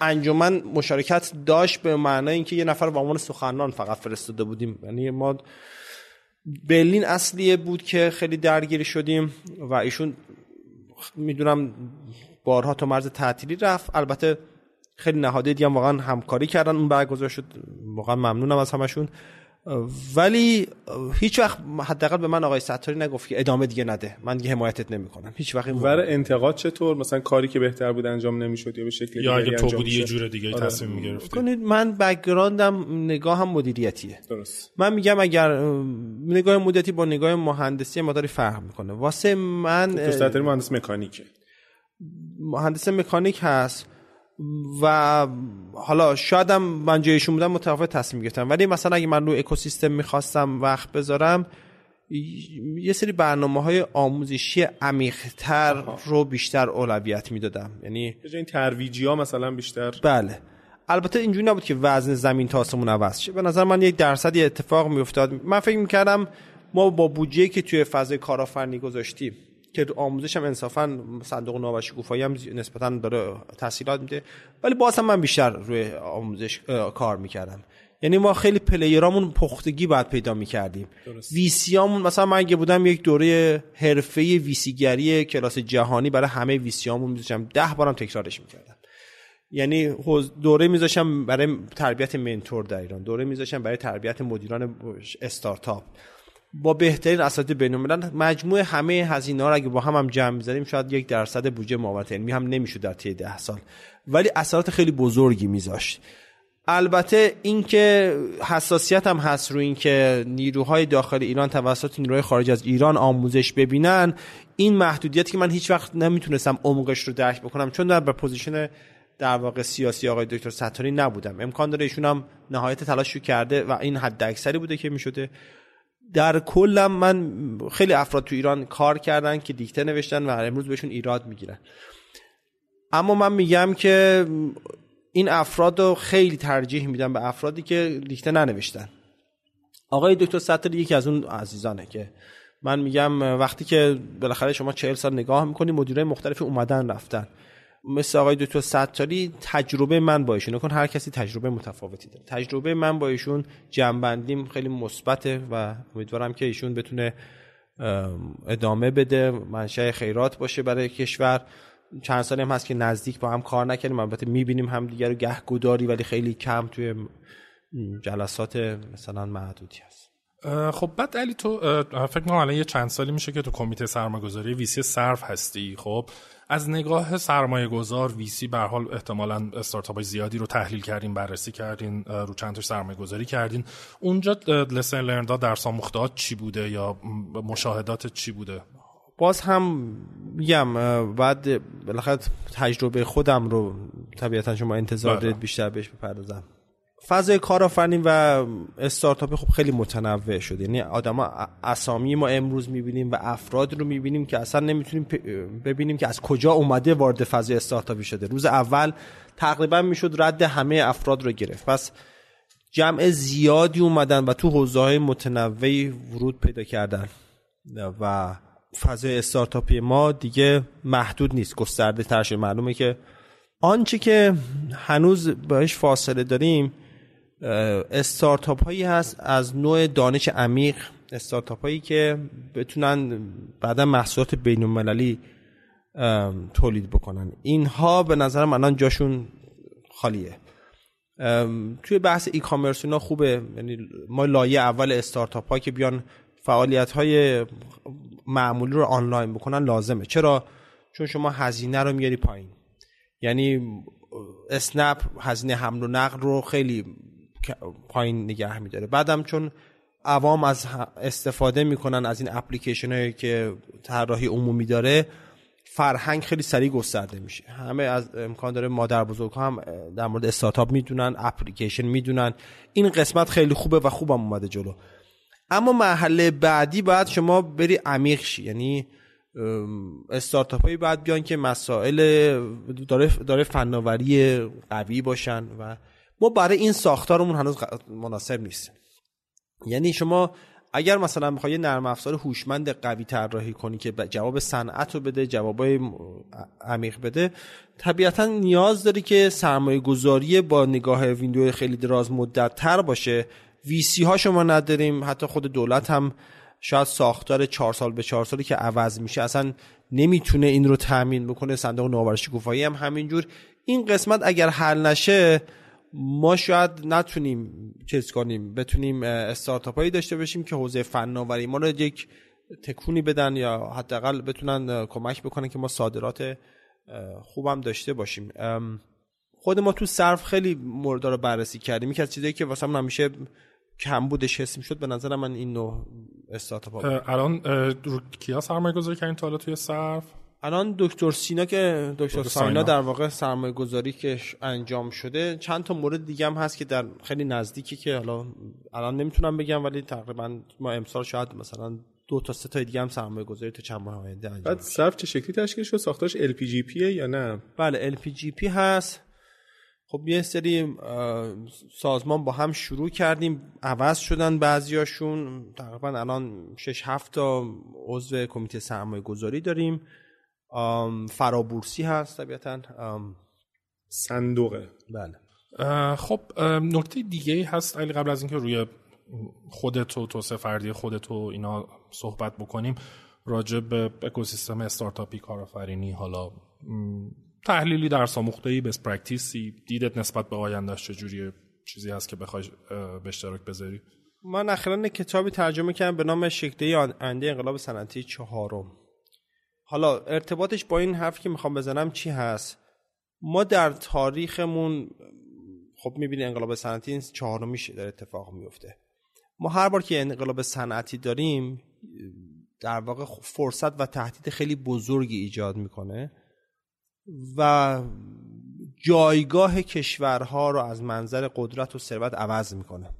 [SPEAKER 1] انجمن مشارکت داشت به معنای اینکه یه نفر به عنوان سخنران فقط فرستاده بودیم. یعنی ما برلین اصلیه بود که خیلی درگیری شدیم و ایشون می‌دونم بارها تا مرز تعطیلی رفت. البته خیلی نهادهای دیگه واقعا همکاری کردن اون برگزار شد. واقعا ممنونم از همشون. ولی هیچ وقت حداقل به من آقای ستاری نگفت که ادامه دیگه نده. من دیگه حمایتت نمی‌کنم. هیچ وقت این
[SPEAKER 2] ور انتقاد چطور؟ مثلا کاری که بهتر بود انجام نمی‌شد یا به شکل
[SPEAKER 3] یا اگه تو بودی یه جور دیگه آره. تصمیم می‌گرفتی.
[SPEAKER 1] کنید من بکگراندم نگاه هم مدیریتیه.
[SPEAKER 2] درست.
[SPEAKER 1] من میگم اگر نگاه مدیریتی با نگاه مهندسی مداری فرق می‌کنه. واسه من
[SPEAKER 2] تو ستاری مهندس مکانیکه.
[SPEAKER 1] مهندس مکانیک هست. و حالا شایدم من جایشون بودم متفاوت تصمیم گرفتم. ولی مثلا اگه من رو اکوسیستم می‌خواستم وقت بذارم یه سری برنامه های آموزشی عمیقتر رو بیشتر اولویت می‌دادم. یعنی
[SPEAKER 2] این ترویجی ها مثلا بیشتر.
[SPEAKER 1] بله. البته اینجوری نبود که وزن زمین تا آسمون عوض شه. به نظر من یک درصدی اتفاق میافتاد. من فکر می‌کردم ما با بودجه که توی فضای کارآفرینی گذاشتیم که آموزش هم انصافا صندوق گفایی هم نسبتا داره تحصیلات میده. ولی باز هم من بیشتر روی آموزش کار می‌کردم. یعنی ما خیلی پلیرامون پختگی باید پیدا می‌کردیم. ویسیامون مثلا من اگه بودم یک دوره حرفه ویسیگری کلاس جهانی برای همه ویسیامون میذاشم ده بارم تکرارش می‌کردم. یعنی دوره میذاشم برای تربیت منتور در ایران. دوره میذاشم برای تربیت مدیران استارتاپ با بهترین اساتید الملل. مجموع همه هزینه ها رو اگه با هم هم جمع می‌ذاریم شاید یک درصد بودجه معاونت علمی هم نمی‌شد در طی ده سال. ولی اثرات خیلی بزرگی میذاشت. البته اینکه حساسیت هم هست رو اینکه نیروهای داخل ایران توسط نیروهای خارج از ایران آموزش ببینن. این محدودیتی که من هیچ وقت نمی‌تونستم عمقش رو درک بکنم چون در به position در واقع سیاسی آقای دکتر ستاری نبودم. امکان داره ایشون هم نهایت تلاش رو کرده و این حد اکثری بوده که می‌شده. در کلم من خیلی افراد تو ایران کار کردن که دیکته نوشتن و امروز بهشون ایراد می‌گیرن. اما من میگم که این افراد رو خیلی ترجیح میدم به افرادی که دیکته ننوشتن. آقای دکتر ستاری یکی از اون عزیزانه که من میگم وقتی که بالاخره شما چهل سال نگاه می‌کنی مدیرای مختلفی اومدن رفتن. مثل آقای دکتر ستاری تجربه من با ایشون. کن هر کسی تجربه متفاوتی داره. تجربه من با ایشون جنبندیم خیلی مثبته و امیدوارم که ایشون بتونه ادامه بده منشأ خیرات باشه برای کشور. چند سالی هم هست که نزدیک با هم کار نکردیم. البته می‌بینیم هم دیگر رو گهگوداری ولی خیلی کم توی جلسات مثلا معدودی هست.
[SPEAKER 3] خب بعد علی تو فکر کنم الان یه چند سالی میشه که تو کمیته سرمایه‌گذاری ویسی صرف هستی. خب از نگاه سرمایه گذار ویسی به حال احتمالا استارتاپ زیادی رو تحلیل کردین بررسی کردین رو چند تا سرمایه گذاری کردین. اونجا لسن لرندا درس آموختهات چی بوده یا مشاهدات چی بوده؟
[SPEAKER 1] باز هم میگم بعد بالاخره تجربه خودم رو طبیعتا شما انتظار بله. دارید بیشتر بهش بپردازم. فضای کارآفرینی و استارتاپ خب خیلی متنوع شده. یعنی آدما اسامی ما امروز می‌بینیم و افراد رو می‌بینیم که اصلا نمی‌تونیم ببینیم که از کجا اومده وارد فضای استارتاپی شده. روز اول تقریبا می‌شد رد همه افراد رو گرفت. پس جمع زیادی اومدن و تو حوزه های متنوعی ورود پیدا کردن. و فضای استارتاپی ما دیگه محدود نیست. گسترده تر شده. معلومه که آنچه که هنوز بهش فاصله داریم استارتاپ هایی هست از نوع دانش عمیق استارتاپ هایی که بتونن بعدا محصولات بین المللی تولید بکنن. اینها به نظر من الان جاشون خالیه. توی بحث ای کامرس اینا خوبه. یعنی ما لایه اول استارتاپ ها که بیان فعالیت های معمولی رو آنلاین بکنن لازمه. چرا؟ چون شما هزینه رو میاری پایین. یعنی اسنپ هزینه حمل و نقل رو خیلی پایین نگه میداره. بعدم چون عوام از استفاده می‌کنن از این اپلیکیشن هایی که طراحی عمومی داره فرهنگ خیلی سریع گسترده میشه. همه از امکان داره مادر بزرگ هم در مورد استارتاپ می‌دونن اپلیکیشن می‌دونن. این قسمت خیلی خوبه و خوبم اومده جلو. اما مرحله بعدی باید شما بری عمیق شی. یعنی استارتاپ هایی باید بیان که مسائل داره, داره فناوری قوی باشن و ما برای این ساختارمون هنوز مناسب نیست. یعنی شما اگر مثلا می‌خوای نرم افزار هوشمند قوی طراحی کنی که جواب صنعت رو بده جوابای عمیق بده طبیعتا نیاز داری که سرمایه گذاری با نگاه ویندو خیلی دراز مدت تر باشه. ویسی ها شما نداریم حتی خود دولت هم شاید ساختار چهار سال به چهار سالی که عوض میشه اصلا نمی‌تونه این رو تامین بکنه. صندوق نوآوری شکوفایی هم همینجور. این قسمت اگر حل نشه ما شاید نتونیم چیز کنیم بتونیم استارتاپ هایی داشته باشیم که حوزه فناوری ما رو یک تکونی بدن یا حداقل بتونن کمک بکنن که ما صادرات خوبم داشته باشیم. خود ما تو صرف خیلی مورد رو بررسی کردیم. یکی از چیزایی که واسه همیشه کم بودش حس شد به نظر من این نوع استارتاپ
[SPEAKER 3] الان رو کیا سرمایه گذاری کردین تا توی صرف؟
[SPEAKER 1] الان دکتر سینا که دکتر ساینا در واقع سرمایه گذاری که انجام شده چند تا مورد دیگه هم هست که در خیلی نزدیکی که حالا الان نمی‌تونم بگم ولی تقریبا ما امسال شاید مثلا دو تا سه تا دیگه هم سرمایه گذاری تو چند ماه آینده انجام
[SPEAKER 2] بعد صرف چه شکلی تشکیل شد؟ ساختاش LPGP یا نه؟
[SPEAKER 1] بله LPGP هست. خب یه سری سازمان با هم شروع کردیم عوض شدن بعضیاشون. تقریبا الان 6 7 تا عضو کمیته سرمایه گذاری داریم. فرابورسی هست طبیعتا.
[SPEAKER 2] صندوقه.
[SPEAKER 1] بله.
[SPEAKER 3] خب نکته دیگه هست علی قبل از اینکه روی خودت و توسعه فردی خودت و اینا صحبت بکنیم راجع به اکوسیستم استارتاپی کارآفرینی حالا تحلیلی درس آموخته ای best practice ی دیدت نسبت به آیندهش چجوریه چیزی هست که بخوای به اشتراک بذاری؟
[SPEAKER 1] من اخیرا کتابی ترجمه کردم به نام شکل آینده انقلاب صنعتی چهارم. حالا ارتباطش با این حرف که می‌خوام بزنم چی هست؟ ما در تاریخمون خب می‌بینی انقلاب صنعتی این چهارمیش در اتفاق میفته ما هر بار که انقلاب صنعتی داریم در واقع فرصت و تهدید خیلی بزرگی ایجاد می‌کنه و جایگاه کشورها رو از منظر قدرت و ثروت عوض می‌کنه.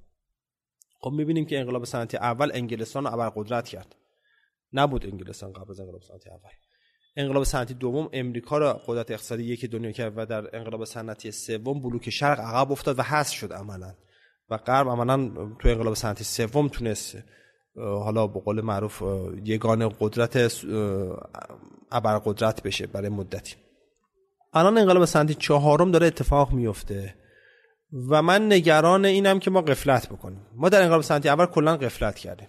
[SPEAKER 1] خب می‌بینیم که انقلاب صنعتی اول انگلستان رو قدرت کرد. نبود انگلستان قبل از انقلاب صنعتی اول. انقلاب صنعتی دوم امریکا را قدرت اقتصادی یک دنیا کرد و در انقلاب صنعتی سوم بلوک شرق عقب افتاد و حذف شد عملا. و غرب عملا تو انقلاب صنعتی سوم تونست حالا به قول معروف یگان قدرت قدرت بشه برای مدتی. الان انقلاب صنعتی چهارم داره اتفاق میفته و من نگران اینم که ما قفلت بکنیم. ما در انقلاب صنعتی اول کلا قفلت کردیم.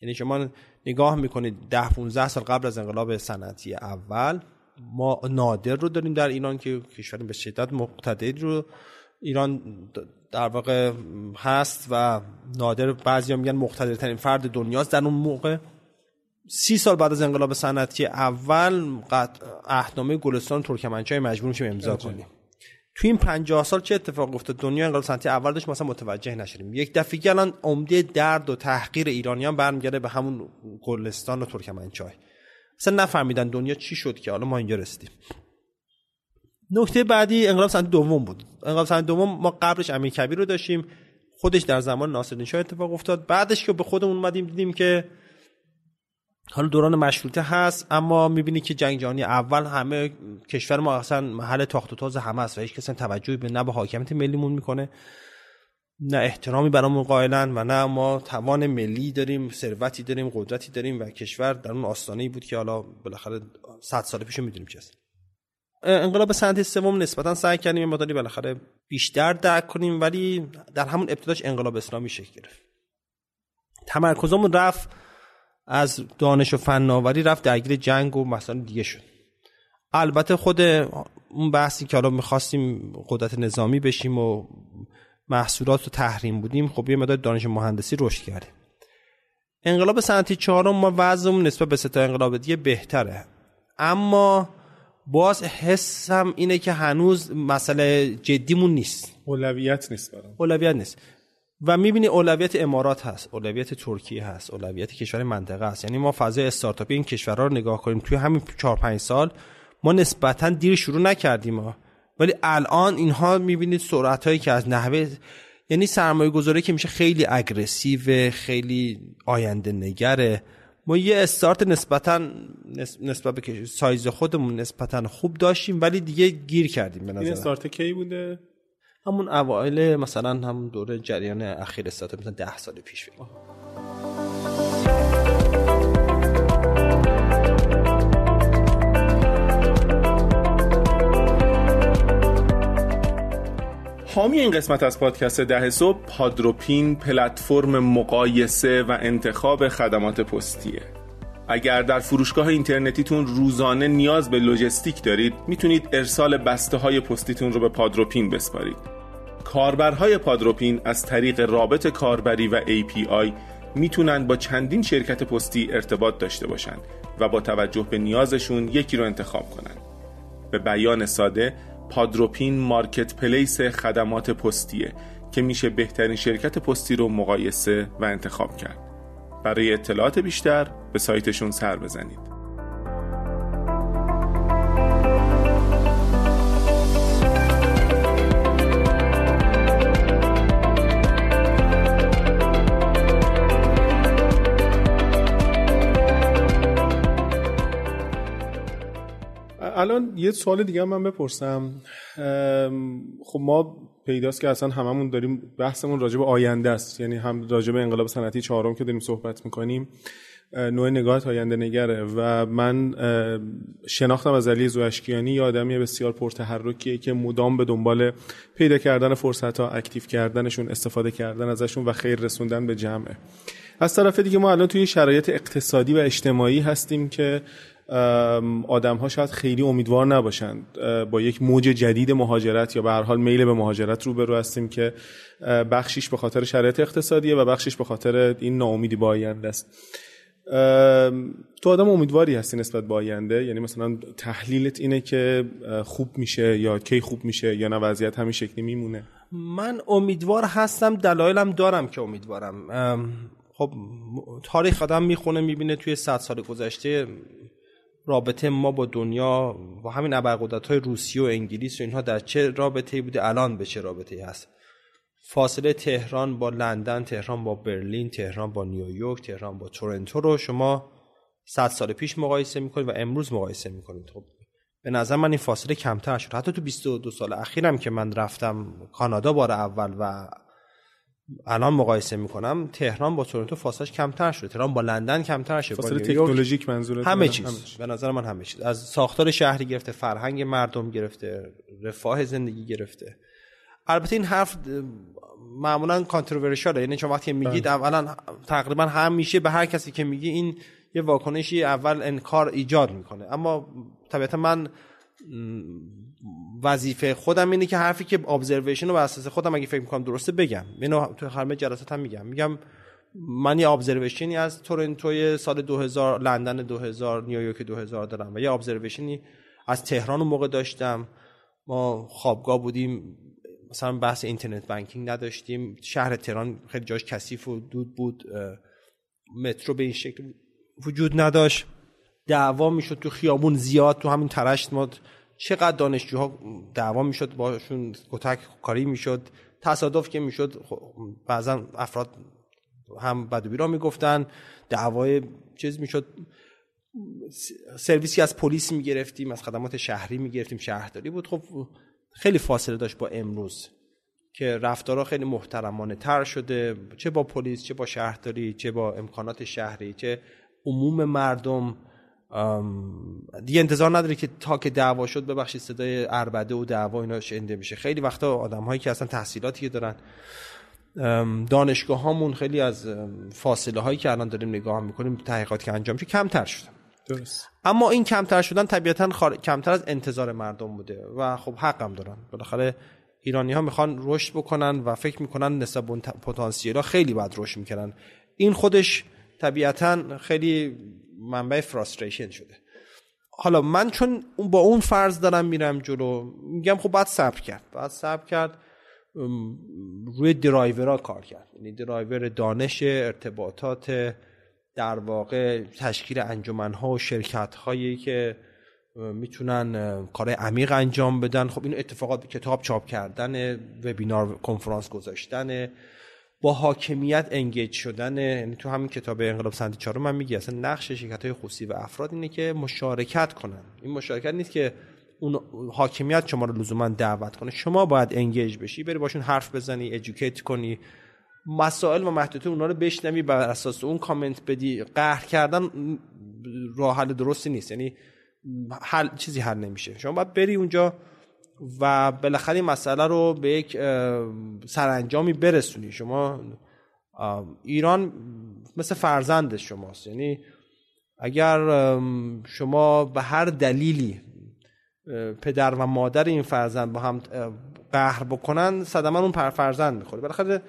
[SPEAKER 1] یعنی شما نگاه می‌کنید ده 15 سال قبل از انقلاب صنعتی اول ما نادر رو داریم در ایران که کشور به شدت مقتدر رو ایران در واقع هست و نادر بعضی میگن مقتدرترین فرد دنیاست. در اون موقع سی سال بعد از انقلاب صنعتی اول اهنامه گلستان ترکمنچای مجبور میشیم امضا کنیم. تو این 50 سال چه اتفاق افتاد؟ دنیا انقلاب صنعتی اول داشت مثلا متوجه نشدیم. یک دفعه الان عمده درد و تحقیر ایرانیان برمیگرده به همون گلستان و ترکمنچای. اصلا نفهمیدن دنیا چی شد که حالا ما اینجا رسیدیم. نکته بعدی انقلاب صنعتی دوم بود. انقلاب صنعتی دوم ما قبلش امیر کبیر رو داشتیم. خودش در زمان ناصرالدین شاه اتفاق افتاد. بعدش که به خودمون اومدیم دیدیم که حالا دوران مشروطه هست اما می‌بینی که جنگ جهانی اول همه کشور ما اصلا محل تاخت و تاز همه است و هیچ کسی توجهی به نه به حاکمیت ملیمون می‌کنه نه احترامی برامون قائلن و نه ما توان ملی داریم ثروتی داریم قدرتی داریم و کشور در اون آستانه بود که حالا بالاخره 100 سال پیش می‌دونیم چی هست. انقلاب صنعتی سوم نسبتا سعی کردیم ما داری بالاخره بیشتر درک کنیم ولی در همون ابتداش انقلاب اسلامی شکل گرفت. تمرکزمون رفت از دانش و فناوری رفت درگیر جنگ و مسائل دیگه شد. البته خود اون بحثی که حالا می‌خواستیم قدرت نظامی بشیم و محصولات رو تحریم بودیم خب یه مدار دانش مهندسی رشد کرده انقلاب صنعتی چهارم ما وضعمون نسبت به ستا انقلاب دیگه بهتره. اما باز حسم اینه که هنوز مسئله جدیمون نیست.
[SPEAKER 2] اولویت نیست برام.
[SPEAKER 1] اولویت نیست. و می‌بینی اولویت امارات هست اولویت ترکیه هست اولویت کشور منطقه هست. یعنی ما فضای استارتاپی این کشورها رو نگاه کنیم توی همین 4 5 سال ما نسبتا دیر شروع نکردیم ما ولی الان اینها می‌بینید سرعت هایی که از نحوه یعنی سرمایه گذاری که میشه خیلی اگریسیو خیلی آینده نگره. ما یه استارت نسبتا نسبت به سایز خودمون نسبتا خوب داشتیم ولی دیگه گیر کردیم به نظر
[SPEAKER 2] این استارت کی بوده؟
[SPEAKER 1] همون اوایل مثلا همون دوره جریان اخیر استارت مثلا ده سال پیش بیم.
[SPEAKER 2] حامی این قسمت از پادکست ده صبح پادروپین پلتفرم مقایسه و انتخاب خدمات پستیه اگر در فروشگاه اینترنتیتون روزانه نیاز به لوجستیک دارید می‌تونید ارسال بسته های پستیتون رو به پادروپین بسپارید کاربرهای پادروپین از طریق رابط کاربری و API می‌تونن با چندین شرکت پستی ارتباط داشته باشند و با توجه به نیازشون یکی رو انتخاب کنند. به بیان ساده پادروپین مارکت پلیس خدمات پستیه که میشه بهترین شرکت پستی رو مقایسه و انتخاب کرد. برای اطلاعات بیشتر به سایتشون سر بزنید. الان یه سوال دیگه من بپرسم. خب ما پیداست که اصلا هممون داریم بحثمون راجع به آینده است. یعنی هم راجع به انقلاب صنعتی چهارم که داریم صحبت می‌کنیم نوع نگاه آینده نگره. و من شناختم از علی زوشکیانی یه آدمی بسیار پرتحرکیه که مدام به دنبال پیدا کردن فرصت ها اکتیو کردنشون استفاده کردن ازشون و خیر رسوندن به جمعه. از طرف دیگه ما الان توی شرایط اقتصادی و اجتماعی هستیم که آدم ها شاید خیلی امیدوار نباشند با یک موج جدید مهاجرت یا به هر حال میل به مهاجرت روبرو هستیم که بخشیش به خاطر شرایط اقتصادیه و بخشیش به خاطر این ناامیدی با آینده است. تو آدم امیدواری هستی نسبت به آینده؟ یعنی مثلا تحلیلت اینه که خوب میشه یا کی خوب میشه یا نه وضعیت همین شکلی میمونه؟
[SPEAKER 1] من امیدوار هستم دلایلم دارم که امیدوارم. خب تاریخ آدم می‌خونه می‌بینه توی صد سال گذشته رابطه ما با دنیا با همین ابرقدرت های روسیه و انگلیس و اینها در چه رابطه بوده؟ الان به چه رابطه هست؟ فاصله تهران با لندن تهران با برلین تهران با نیویورک تهران با تورنتو رو شما صد سال پیش مقایسه می‌کنید و امروز مقایسه می‌کنید. خب به نظر من این فاصله کمتر شد. حتی تو 22 سال اخیرم که من رفتم کانادا بار اول و الان مقایسه می‌کنم تهران با تورنتو فاصلش کمتر شده. تهران با لندن کمتر شده.
[SPEAKER 2] فاصله تکنولوژیک منظورت
[SPEAKER 1] همه چیز. به نظر من همه چیز. از ساختار شهری گرفته فرهنگ مردم گرفته رفاه زندگی گرفته. البته این حرف معمولا کانتروورشاله یعنی چون وقتی میگید بله. اولا تقریبا هم میشه به هر کسی که میگی این یه واکنشی اول انکار ایجاد می‌کنه. اما طبیعتا من وظیفه خودم اینه که حرفی که ابزرویشن رو بر اساس خودم اگه فکر می‌کنم درسته بگم. اینو تو همه جلسات هم میگم. میگم من یه ابزرویشنی از تورنتوی سال 2000 لندن 2000 نیویورک 2000 دارم و یه ابزرویشنی از تهران موقع داشتم. ما خوابگاه بودیم مثلا بحث اینترنت بانکینگ نداشتیم. شهر تهران خیلی جاش کثیف و دود بود. مترو به این شکل وجود نداشت. دعوا می‌شد تو خیابون زیاد تو همین ترشت ما چقدر دانشجوها دعوا می‌شد باشون کتک کاری می‌شد تصادف که می‌شد بعضا افراد هم بدوی را می‌گفتن دعوای چیز می‌شد. سرویسی از پلیس می‌گرفتیم از خدمات شهری می‌گرفتیم شهرداری بود. خب خیلی فاصله داشت با امروز که رفتارها خیلی محترمانه تر شده. چه با پلیس چه با شهرداری چه با امکانات شهری چه عموم مردم. دیگه انتظار نداره که تا که دعوا شد ببخشید صدای اربده و دعوا اینا شنیده میشه. خیلی وقتا آدم هایی که اصلا تحصیلاتی دارن دانشگاه هامون خیلی از فاصله هایی که الان داریم نگاه می‌کنیم تحقیقات که انجام شد کمتر شده.
[SPEAKER 2] درست.
[SPEAKER 1] اما این کمتر شدن طبیعتا کمتر از انتظار مردم بوده و خب حقم دارن. بالاخره ایرانی ها می‌خوان رشد بکنن و فکر می‌کنن نسبت پتانسیل ها خیلی باید رشد می‌کنن این خودش طبیعتا خیلی منبع فراستریشن شده. حالا من چون با اون فرض دارم میرم جلو میگم خب باید صبر کرد. باید صبر کرد روی درایورها کار کرد. یعنی درایور دانش ارتباطات در واقع تشکیل انجمنها و شرکت هایی که می‌تونن کار عمیق انجام بدن. خب این اتفاقات کتاب چاپ کردن وبینار کنفرانس گذاشتن با حاکمیت انگیج شدن یعنی تو همین کتاب انقلاب سنتی چهارم من میگی اصلا نقش شرکت های خصوصی و افراد اینه که مشارکت کنن. این مشارکت نیست که اون حاکمیت شما رو لزوما دعوت کنه. شما باید انگیج بشی بری باشون حرف بزنی ادوکییت کنی. مسائل و محدودیت اونا رو بشنوی بر اساس اون کامنت بدی. قهر کردن راه حل درستی نیست. یعنی حل چیزی حل نمیشه. شما باید بری اونجا و بالاخره این مسئله رو به یک سرانجامی برسونی. شما ایران مثل فرزند شماست. یعنی اگر شما به هر دلیلی پدر و مادر این فرزند با هم قهر بکنن صدما اون پر فرزند می‌خوره. بالاخره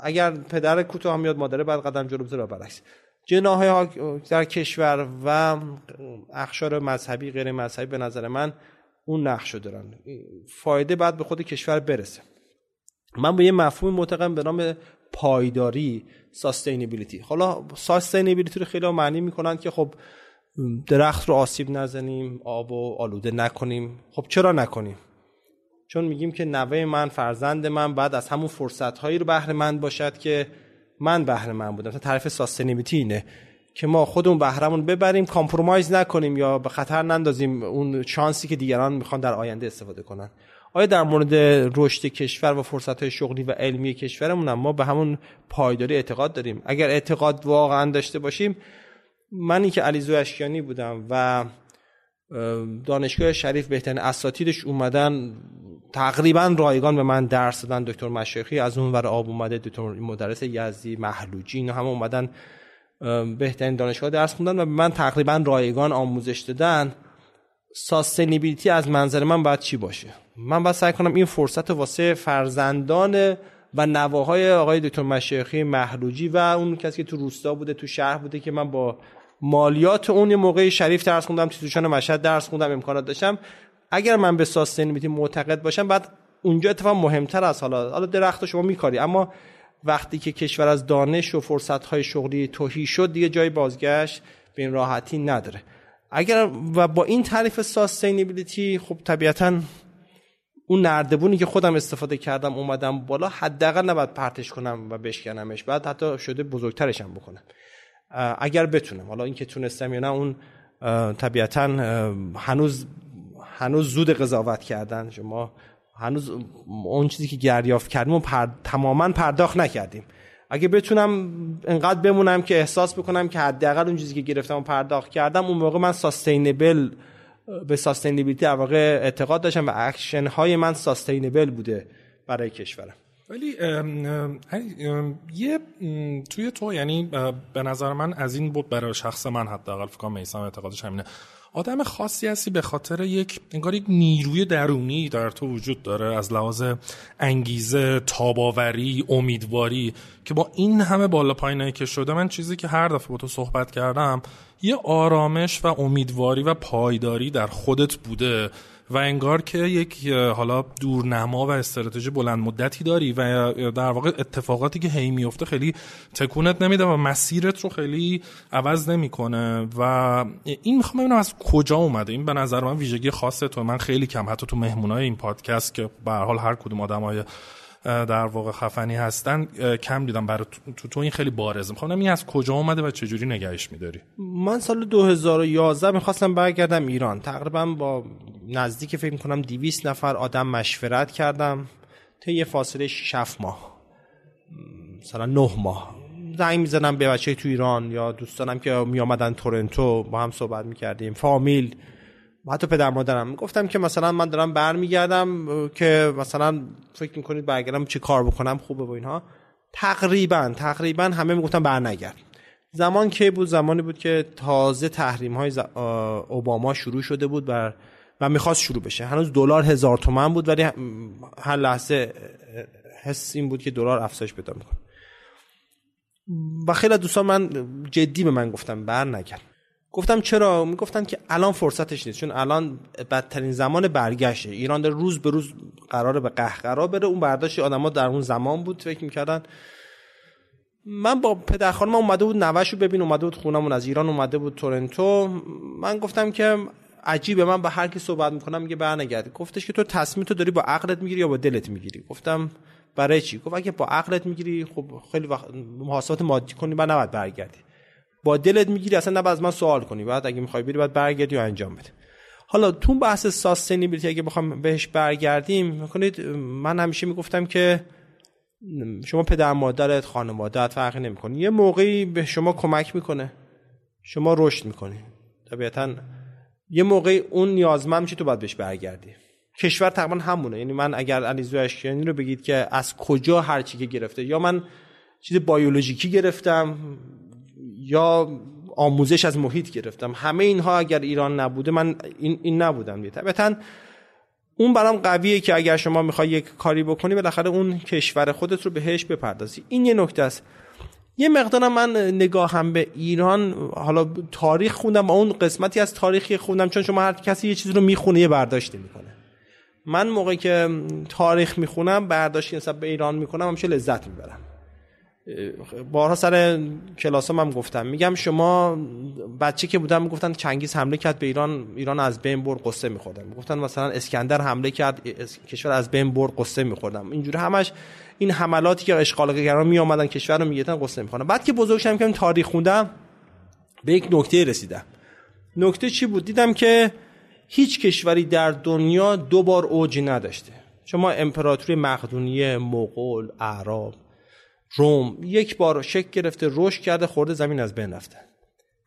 [SPEAKER 1] اگر پدر کوتاه میاد مادر بعد قدم جلو بذاره برعکس. جناهای در کشور و اخشار مذهبی غیر مذهبی به نظر من اون نقشو دارن. فایده بعد به خود کشور برسه. من با یه مفهوم معتقدم به نام پایداری ساستینبیلیتی حالا ساستینبیلیتی رو خیلی معنی می‌کنن که خب درخت رو آسیب نزنیم آب و آلوده نکنیم. خب چرا نکنیم؟ چون میگیم که نوه من فرزند من بعد از همون فرصت هایی رو بهره مند باشد که من بهره مند بودم. طرف ساستینبیلیتی اینه. که ما خودمون بهرمون ببریم compromise نکنیم یا به خطر نندازیم اون شانسی که دیگران می‌خوان در آینده استفاده کنن. آیا در مورد رشد کشور و فرصت های شغلی و علمی کشورمون ما به همون پایداری اعتقاد داریم؟ اگر اعتقاد واقعا داشته باشیم منی که علی زواشکیانی بودم و دانشگاه شریف بهترین اساتیدش اومدن تقریبا رایگان به من درس دادن دکتر مشایخی از اون ور آب اومده دکتر مدرس یزدی محلوجی اینا هم اومدن بهترین دانشگاه درس خوندن و به من تقریبا رایگان آموزش دادن ساستینیبیلیتی از منظر من باید چی باشه؟ من باید سعی کنم این فرصت واسه فرزندان و نواهای آقای دکتر مشایخی محلوجی و اون کسی که تو روستا بوده تو شهر بوده که من با مالیات اون یه موقعی شریف درس خوندم تیتوشان مشهد درس خوندم امکانات داشتم. اگر من به ساستینبیلیتی معتقد باشم بعد اونجا اتفاق مهمتر از حالا حالا درخت شما میکاری اما وقتی که کشور از دانش و فرصت‌های شغلی توهی شد دیگه جای بازگشت به این راحتی نداره. اگر و با این تعریف ساستینبیلیتی خب طبیعتا اون نردبونی که خودم استفاده کردم اومدم بالا حداقل نباید پرتش کنم و بشکنمش بعد حتی شده بزرگترشم بکنم. اگر بتونم. حالا اینکه تونستم یا نه اون طبیعتا هنوز هنوز زود قضاوت کردن. شما هنوز اون چیزی که دریافت کردیم پر... تماما پرداخت نکردیم. اگه بتونم انقدر بمونم که احساس بکنم که حداقل اون چیزی که گرفتم و پرداخت کردم اون موقع من sustainable به sustainability واقع اعتقاد داشتم و اکشن های من sustainable بوده برای کشورم.
[SPEAKER 3] ولی یه توی تو یعنی به نظر من از این بود برای شخص من حداقل فکر کنم میسم اعتقادش همینه. آدم خاصی هستی به خاطر یک انگار یک نیروی درونی در تو وجود داره از لحاظ انگیزه تاباوری امیدواری که با این همه بالا پایینایی که شده من چیزی که هر دفعه با تو صحبت کردم یه آرامش و امیدواری و پایداری در خودت بوده. و انگار که یک حالا دورنما و استراتژی بلند مدتی داری و در واقع اتفاقاتی که هی میفته خیلی تکونت نمیده و مسیرت رو خیلی عوض نمی‌کنه. و این می‌خوام ببینم از کجا اومده. این به نظر من ویژگی خاصه تو. من خیلی کم حتی تو مهمونای این پادکست که به حال هر کدوم آدمای در واقع خفنی هستن. کم دیدم برای تو, تو این خیلی بارزه. می‌خوام این از کجا اومده و چه جوری نگهش میداری؟
[SPEAKER 1] من سال 2011 می‌خواستم برگردم ایران. تقریبا با نزدیک فکر می‌کنم 200 نفر آدم مشورت کردم. تا یه فاصله 6 ماه. مثلا 9 ماه. زنگ می‌زنم به بچه تو ایران یا دوستانم که می آمدن تورنتو. با هم صحبت می‌کردیم. فامیل. حتی پدر مادرم. گفتم که مثلا من دارم برمیگردم که مثلا فکر می‌کنید برگردم چه کار بکنم خوبه و اینها. تقریبا تقریبا همه می‌گفتن برنگرد. زمان که بود؟ زمانی بود که تازه تحریم های اوباما شروع شده بود بر و می‌خواست شروع بشه. هنوز دلار هزار تومن بود ولی هر لحظه حس این بود که دلار افزایش پیدا می‌کنه. و خیلی دوستان من جدی به من گفتم بر نگرد گفتم چرا؟ می‌گفتن که الان فرصتش نیست چون الان بدترین زمان برگشته. ایران در روز به روز قراره به قهقرا بره. اون برداشت آدما در اون زمان بود فکر می‌کردن. من با پدر خانم اومده بود نوشو ببین اومده بود خونمون از ایران اومده بود تورنتو. من گفتم که عجیبه من با هر کی صحبت می‌کنم میگه برنگرد گفتش که تو تصمیم تو داری با عقلت می‌گیری یا با دلت می‌گیری؟ گفتم برای چی؟ گفت اگه با عقلت می‌گیری خب خیلی وقت محاسبات مادی کنی بعد نباید برگردی. با دلت می‌گیری اصلا نباید از من سوال کنی. بعد اگه می‌خوای بری باید برگردی و انجام بده. حالا تو بحث ساستینبیلیتی اگه بخوام بهش برگردیم می‌کنید من همیشه می‌گفتم که شما پدر مادرت خانوادت فرقی نمی‌کنه. یه موقعی به شما کمک می‌کنه. شما رشد می‌کنی. طبیعتا یه موقعی اون نیازمند میشه تو باید بهش برگردی. کشور تقریبا همونه. یعنی من اگر علیزو اشکیانی رو بگید که از کجا هر چی که گرفته یا من چیز بیولوژیکی گرفتم یا آموزش از محیط گرفتم. همه اینها اگر ایران نبوده من این, این نبودم طبعا اون برام قویه که اگر شما می‌خوای یک کاری بکنی بالاخره اون کشور خودت رو بهش بپردازی. این یه نکته است. یه مقدارم من نگاهم به ایران حالا تاریخ خوندم اون قسمتی از تاریخی خوندم چون شما هر کسی یه چیزی رو می‌خونه یه برداشتی می‌کنه. من موقعی که تاریخ می‌خونم برداشتی نسبت به ایران می‌کنم همیشه لذت می‌برم. بارها سر کلاس هم گفتم. میگم شما بچه که بودم می‌گفتن چنگیز حمله کرد به ایران ایران از بین برد قصه میخوردم می‌گفتن مثلا اسکندر حمله کرد کشور از بین برد قصه میخوردم اینجوری همش این حملاتی که اشغالگران می آمدن کشور رو می‌گفتن قصه میخوردم بعد که بزرگ شدم که تاریخ خوندم به یک نکته رسیدم. نکته چی بود؟ دیدم که هیچ کشوری در دنیا دو بار اوجی نداشته. شما امپراتوری مقدونیه مغول اعراب روم یک بار شک گرفته رشد کرده خورده زمین از بین رفته.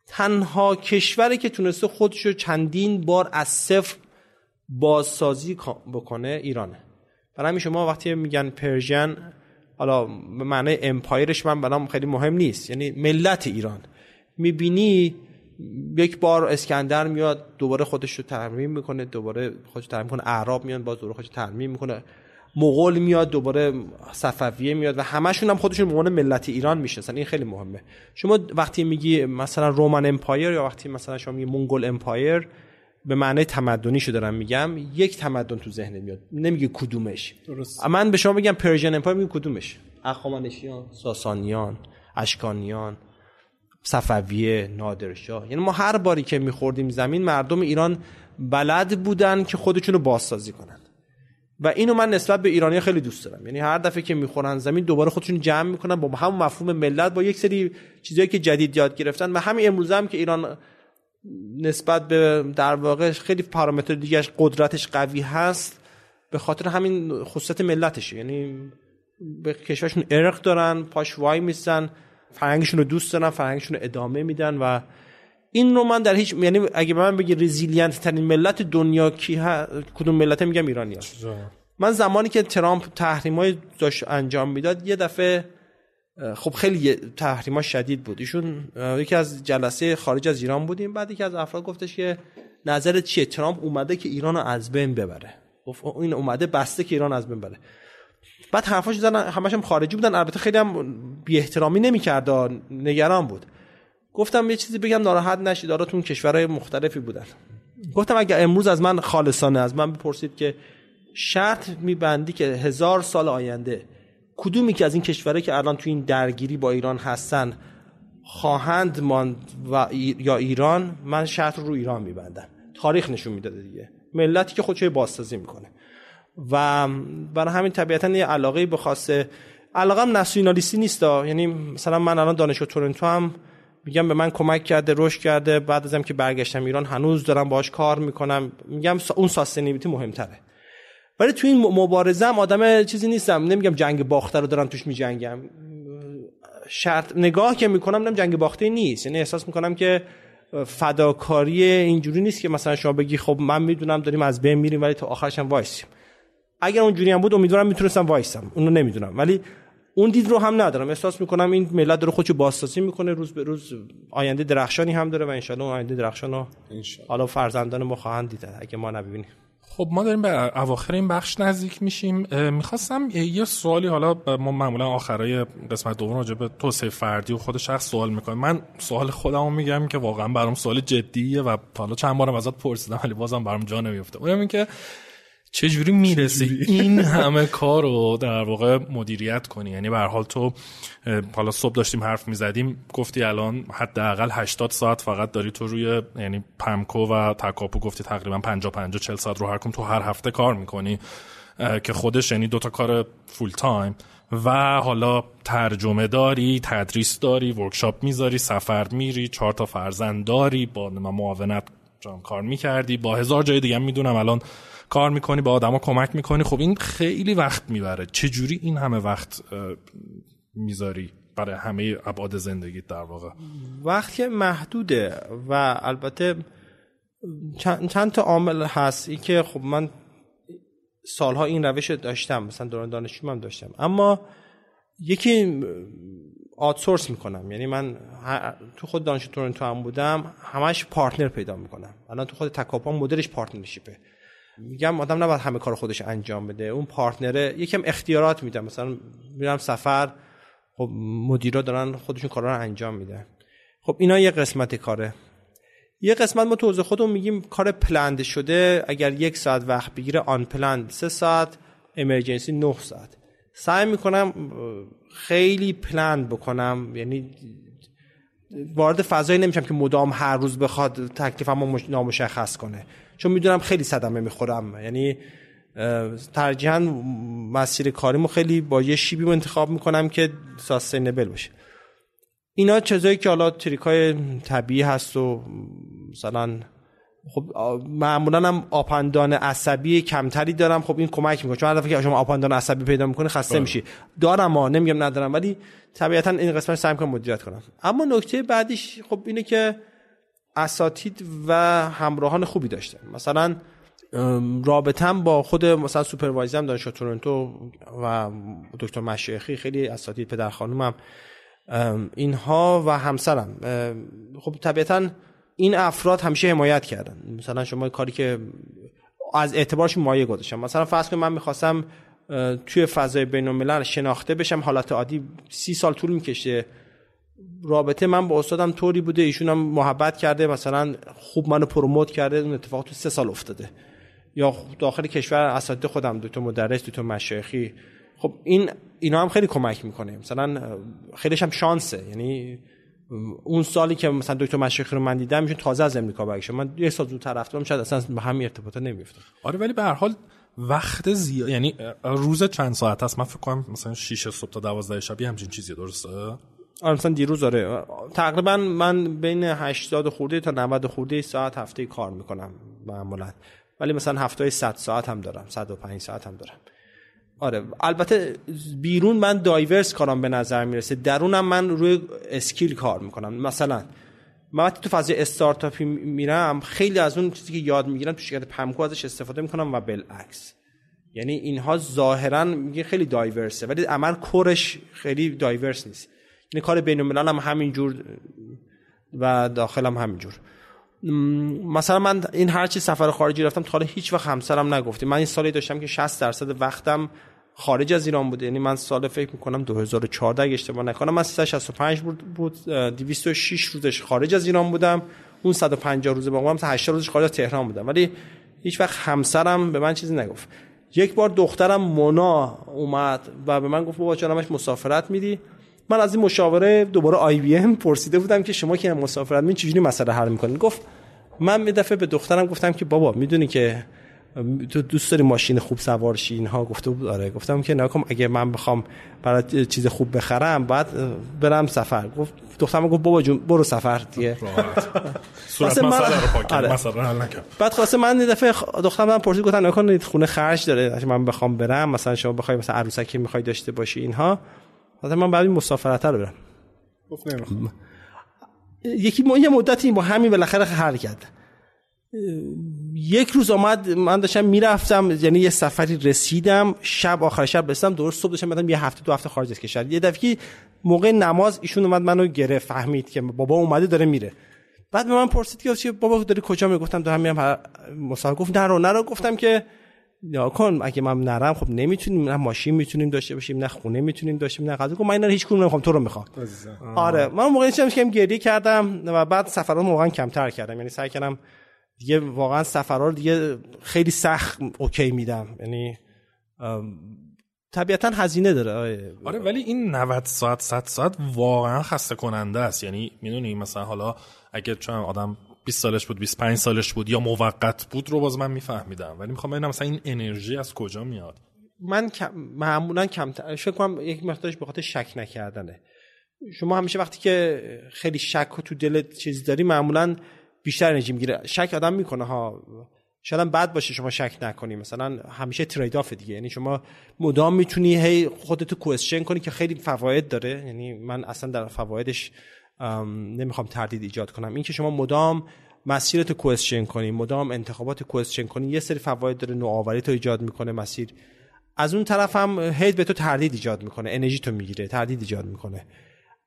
[SPEAKER 1] تنها کشوری که تونسته خودش رو چندین بار از صفر بازسازی بکنه ایرانه. برای همین شما وقتی میگن Persian حالا به معنی empire ش من برام خیلی مهم نیست. یعنی ملت ایران. می‌بینی یک بار اسکندر میاد دوباره خودش رو ترمیم می‌کنه دوباره خودش ترمیم می‌کنه اعراب میاد باز دوباره خودش ترمیم می‌کنه. مغول میاد دوباره صفویه میاد و همشون هم خودشون به ملت ایران می‌شناسن این خیلی مهمه. شما وقتی میگی مثلا Roman Empire یا وقتی مثلا شما میگی Mongol Empire به معنی تمدنی شو دارم میگم یک تمدن تو ذهن میاد. نمیگه کدومش. درست. من به شما میگم Persian Empire میگه کدومش؟ هخامنشیان ساسانیان اشکانیان صفویه نادرشاه. یعنی ما هر باری که میخوردیم زمین مردم ایران بلد بودن که خودشونو بازسازی کنن. و اینو من نسبت به ایرانی خیلی دوست دارم. یعنی هر دفعه که می‌خورن زمین دوباره خودشون جمع می‌کنن با همون مفهوم ملت با یک سری چیزایی که جدید یاد گرفتن و همین امروزه هم که ایران نسبت به در واقع خیلی پارامتر دیگه قدرتش قوی هست به خاطر همین خصوصیت ملتشه. یعنی به کشورشون عرق دارن پاش وای میستن فرهنگشون رو دوست دارن فرهنگشون رو ادامه میدن و این رو من در هیچ یعنی اگه به من بگی resilient ترین ملت دنیا کی ها... کدوم ملت میگم ایرانی هست. من زمانی که ترامپ تحریمای داشت انجام می‌داد یه دفعه خب خیلی تحریما شدید بود. ایشون یکی از جلسه خارج از ایران بودیم. بعد یکی از افراد گفتش که نظرت چیه؟ ترامپ اومده که ایران رو از بین ببره. این اومده بسته که ایران از بین بره بعد حرفاش زدن همش هم خارجی بودن. البته خیلی هم بی احترامی نمی‌کرد نگران بود. گفتم یه چیزی بگم ناراحت نشید. داراتون کشورهای مختلفی بودن. گفتم اگر امروز از من خالصانه از من بپرسید که شرط میبندی که هزار سال آینده کدومی که از این کشورهایی که الان تو این درگیری با ایران هستن خواهند ماند و یا ایران من شرط رو ایران میبندم. تاریخ نشون می‌داده دیگه. ملتی که خودشو بازسازی می‌کنه. و برای همین طبیعتا یه علاقه به خاصه علاقه هم ناسیونالیستی نیست یعنی مثلا من الان دانشگاه تورنتو هم میگم به من کمک کرده رشد کرده بعد ازم که برگشتم ایران هنوز دارم باهاش کار می‌کنم. میگم اون ساستینیبیتی مهمتره. ولی تو این مبارزه هم آدم چیزی نیستم. نمیگم جنگ باخته رو دارم توش میجنگم. شرط نگاه که می‌کنم نم جنگ باخته نیست. یعنی احساس می‌کنم که فداکاری اینجوری نیست که مثلا شما بگی خب من می‌دونم داریم از بین میریم ولی تا آخرش هم وایسیم. اگر اونجوری هم بود امیدوارم می‌تونستم وایسم. اونو نمی‌دونم. ولی اون دید رو هم ندارم. احساس می‌کنم این ملت داره خودشو بازسازی می‌کنه. روز به روز آینده درخشانی هم داره و انشالله اون آینده درخشان رو حالا فرزندان ما خواهند دید اگه ما نبینیم.
[SPEAKER 3] خب ما داریم به اواخر این بخش نزدیک میشیم. می‌خواستم یه سوالی حالا ما معمولا آخرای قسمت دوم راجع به توسعه فردی و خود شخص سوال می‌کنم من سوال خودمو میگم که واقعا برام سوال جدیه و حالا چند بارم ازت پرسیدم ولی بازم برام جا نمیفته اونم این که چجوری می‌رسی این همه کار رو در واقع مدیریت کنی؟ یعنی به حال تو حالا صبح داشتیم حرف می‌زدیم گفتی الان حداقل 80 ساعت فقط داری تو روی یعنی پمکو و تکاپو گفتی تقریبا 50 50 40 ساعت رو هر کم تو هر هفته کار می‌کنی که خودش یعنی دوتا کار full time و حالا ترجمه داری تدریس داری workshop می‌ذاری سفر میری چهار تا فرزند داری با معاونت کار می‌کردی. با هزار جای دیگه می‌دونم الان کار می‌کنی با آدما کمک می‌کنی. خب این خیلی وقت می‌بره. چجوری این همه وقت می‌ذاری برای همه ابعاد زندگی در واقع؟
[SPEAKER 1] وقت محدوده و البته چند, چند تا عامل هست. این که خب من سالها این روش داشتم. مثلا دوران دانشجو هم داشتم. اما یکی آتسورس می‌کنم. یعنی من تو خود دانشجو تورنتو هم بودم همش پارتنر پیدا می‌کنم. الان تو خود تکاپا مدلش پارتنرشیپه. میگم آدم نباید همه کار خودش انجام بده. اون پارتنره یکم اختیارات میدم مثلا میرم سفر خب مدیرا دارن خودشون کارا رو انجام میدن. خب اینا یه قسمت کاره. یه قسمت ما تو خودمون میگیم کار پلند شده. اگر یک ساعت وقت بگیره آن پلند سه ساعت امرجنسی نه ساعت. سعی می‌کنم خیلی پلند بکنم. یعنی وارد فضایی نمیشم که مدام هر روز بخواد تکلیفمو نامشخص کنه. چون می‌دونم خیلی صدمه می‌خورم. یعنی ترجیحاً مسیر کاریمو خیلی با یه شیبی انتخاب می‌کنم که ساستینبل باشه اینا چیزایی که حالا تریکای طبیعی هست و مثلا خب معمولا هم آپندان عصبی کمتری دارم. خب این کمک می‌کنه. چون هر دفعه که شما آپندان عصبی پیدا می‌کنه خسته بله. میشی. دارم ها نمیگم ندارم. ولی طبیعتا این قسمت سعی کنم مدیریت کنم. اما نکته بعدیش خب اینه که اساتید و همراهان خوبی داشتم مثلا رابطم با خود مثلا سوپروایزرم دانشگاه تورنتو و دکتر مشایخی خیلی اساتید پدر خانومم اینها و همسرم. خب طبیعتا این افراد همیشه حمایت کردن. مثلا شما کاری که از اعتبارش مایه گذاشتم. مثلا فرض کنید من می‌خواستم توی فضای بین شناخته بشم حالت عادی سی سال طول می‌کشه. رابطه من با استادم طوری بوده ایشون هم محبت کرده مثلا خوب منو پروموت کرده اون اتفاق تو سه سال افتاده. یا داخل کشور اساتید خودم دو تا مدرس دو تا مشایخی. خب این اینا هم خیلی کمک می‌کنه. مثلا خیلیش هم شانسه. یعنی اون سالی که مثلا دکتر مشایخی رو من دیدم میشون تازه از امریکا برگشتم من یه سال زودتر رفتم شاید اصلا به همین ارتباطا نمیافتاد.
[SPEAKER 3] آره ولی به هر حال وقت زیاد یعنی روز چند ساعت هست من فکر کنم مثلا 6 صبح تا 12 شب همچین چیزی درسته؟
[SPEAKER 1] مثلا دیروز داره. تقریبا من بین 80 خورده تا 90 خورده ساعت هفته کار می‌کنم معمولا. ولی مثلا هفته 100 ساعت هم دارم 105 ساعت هم دارم. آره البته بیرون من دایورس کارم به نظر می‌رسه. درونم من روی اسکیل کار می‌کنم. مثلا من وقتی تو فاز استارتاپی میرم خیلی از اون چیزی که یاد می‌گیرم تو شرکت پمکو ازش استفاده می‌کنم و بالعکس. یعنی اینها ظاهرا میگه خیلی دایورسه ولی عمل کورش خیلی دایورس نیست. یعنی کار بین الملل هم همینجور و داخل هم همینجور مثلا من این هر چی سفر خارجی رفتم تا حالا هیچ وقت همسرم نگفتیم من این سالی داشتم که 60 درصد وقتم خارج از ایران بوده یعنی من سال فکر می‌کنم 2014 اگه اشتباه نکنم من 365 بود بود 206 روزش خارج از ایران بودم. اون 150 روز با من 80 روزش خارج از تهران بودم. ولی هیچ وقت همسرم به من چیزی نگفت. یک بار دخترم مونا اومد و به من گفت بابا جانمش مسافرت میدی؟ من از این مشاوره دوباره آی بی ام پرسیده بودم که شما که مسافرت می چجوری مسئله حل می‌کنید گفت من می دفعه به دخترم گفتم که بابا می‌دونی که تو دوست داری ماشین خوب سوار شی اینها گفته بود آره گفتم که نکن اگه من بخوام برای چیز خوب بخرم بعد برم سفر گفت دخترم گفت بابا جون برو سفر دیگه
[SPEAKER 3] صورت پاک آره.
[SPEAKER 1] بعد خواسته من دفعه دخترم من پرسید گفتم نکن خونه خرج داره من بخوام برم مثلا شما بخوای مثلا عروسکی می‌خوای داشته باشی اینها مثلا من بعد این مسافرت رو برم.
[SPEAKER 2] گفت
[SPEAKER 1] یکی یه مدتی با همین بالاخره حل کرد. یک روز آمد من داشتم می‌رفتم یعنی یه سفری رسیدم شب آخر شب رسیدم درست صبح داشتم یه هفته دو هفته خارج از کشور. یه دفعه موقع نماز ایشون اومد منو گرفت فهمید که بابا اومده داره میره. بعد به من پرسید که بابا داری کجا؟ می‌گفتم گفتم دارم میرم مسافر. گفت نرو نرو. گفتم که یا کن اگه من نرم خب نمی‌تونیم نه ماشین می‌تونیم داشته باشیم نه خونه می‌تونیم داشته باشیم نه غذا. من اینا هیچ کدوم نمی‌خوام تو رو می‌خوام. آره. من موقعی که گریه کردم و بعد سفرات واقعا کمتر کردم. یعنی سعی کردم دیگه واقعا سفرها رو دیگه خیلی سخت اوکی میدم. یعنی طبیعتا هزینه داره.
[SPEAKER 3] آره. ولی این 90 ساعت 100 ساعت واقعا خسته کننده است. یعنی می‌دونی مثلا حالا اگه چون آدم 20 سالش بود 25 سالش بود یا موقت بود رو باز من میفهمیدم. ولی می‌خوام ببینم مثلا این انرژی از کجا میاد؟
[SPEAKER 1] من معمولا کم فکر کنم یک مقدارش به خاطر شک نکردنه. شما همیشه وقتی که خیلی شک و تو دلت چیزی داری معمولا بیشتر انرژی می‌گیره شک آدم می‌کنه ها. شاید بد باشه شما شک نکنی. مثلا همیشه ترید آف دیگه. یعنی شما مدام می‌تونی هی خودتو کوئسچن کنی که خیلی فواید داره. یعنی من اصلا در فوایدش نمی‌خوام تردید ایجاد کنم. اینکه شما مدام مسیرتو کوئسچن کنی مدام انتخابات کوئسچن کنی یه سری فواید داره نوآوری تو ایجاد می‌کنه مسیر. از اون طرف هم هی به تو تردید ایجاد می‌کنه انرژی تو می‌گیره تردید ایجاد می‌کنه.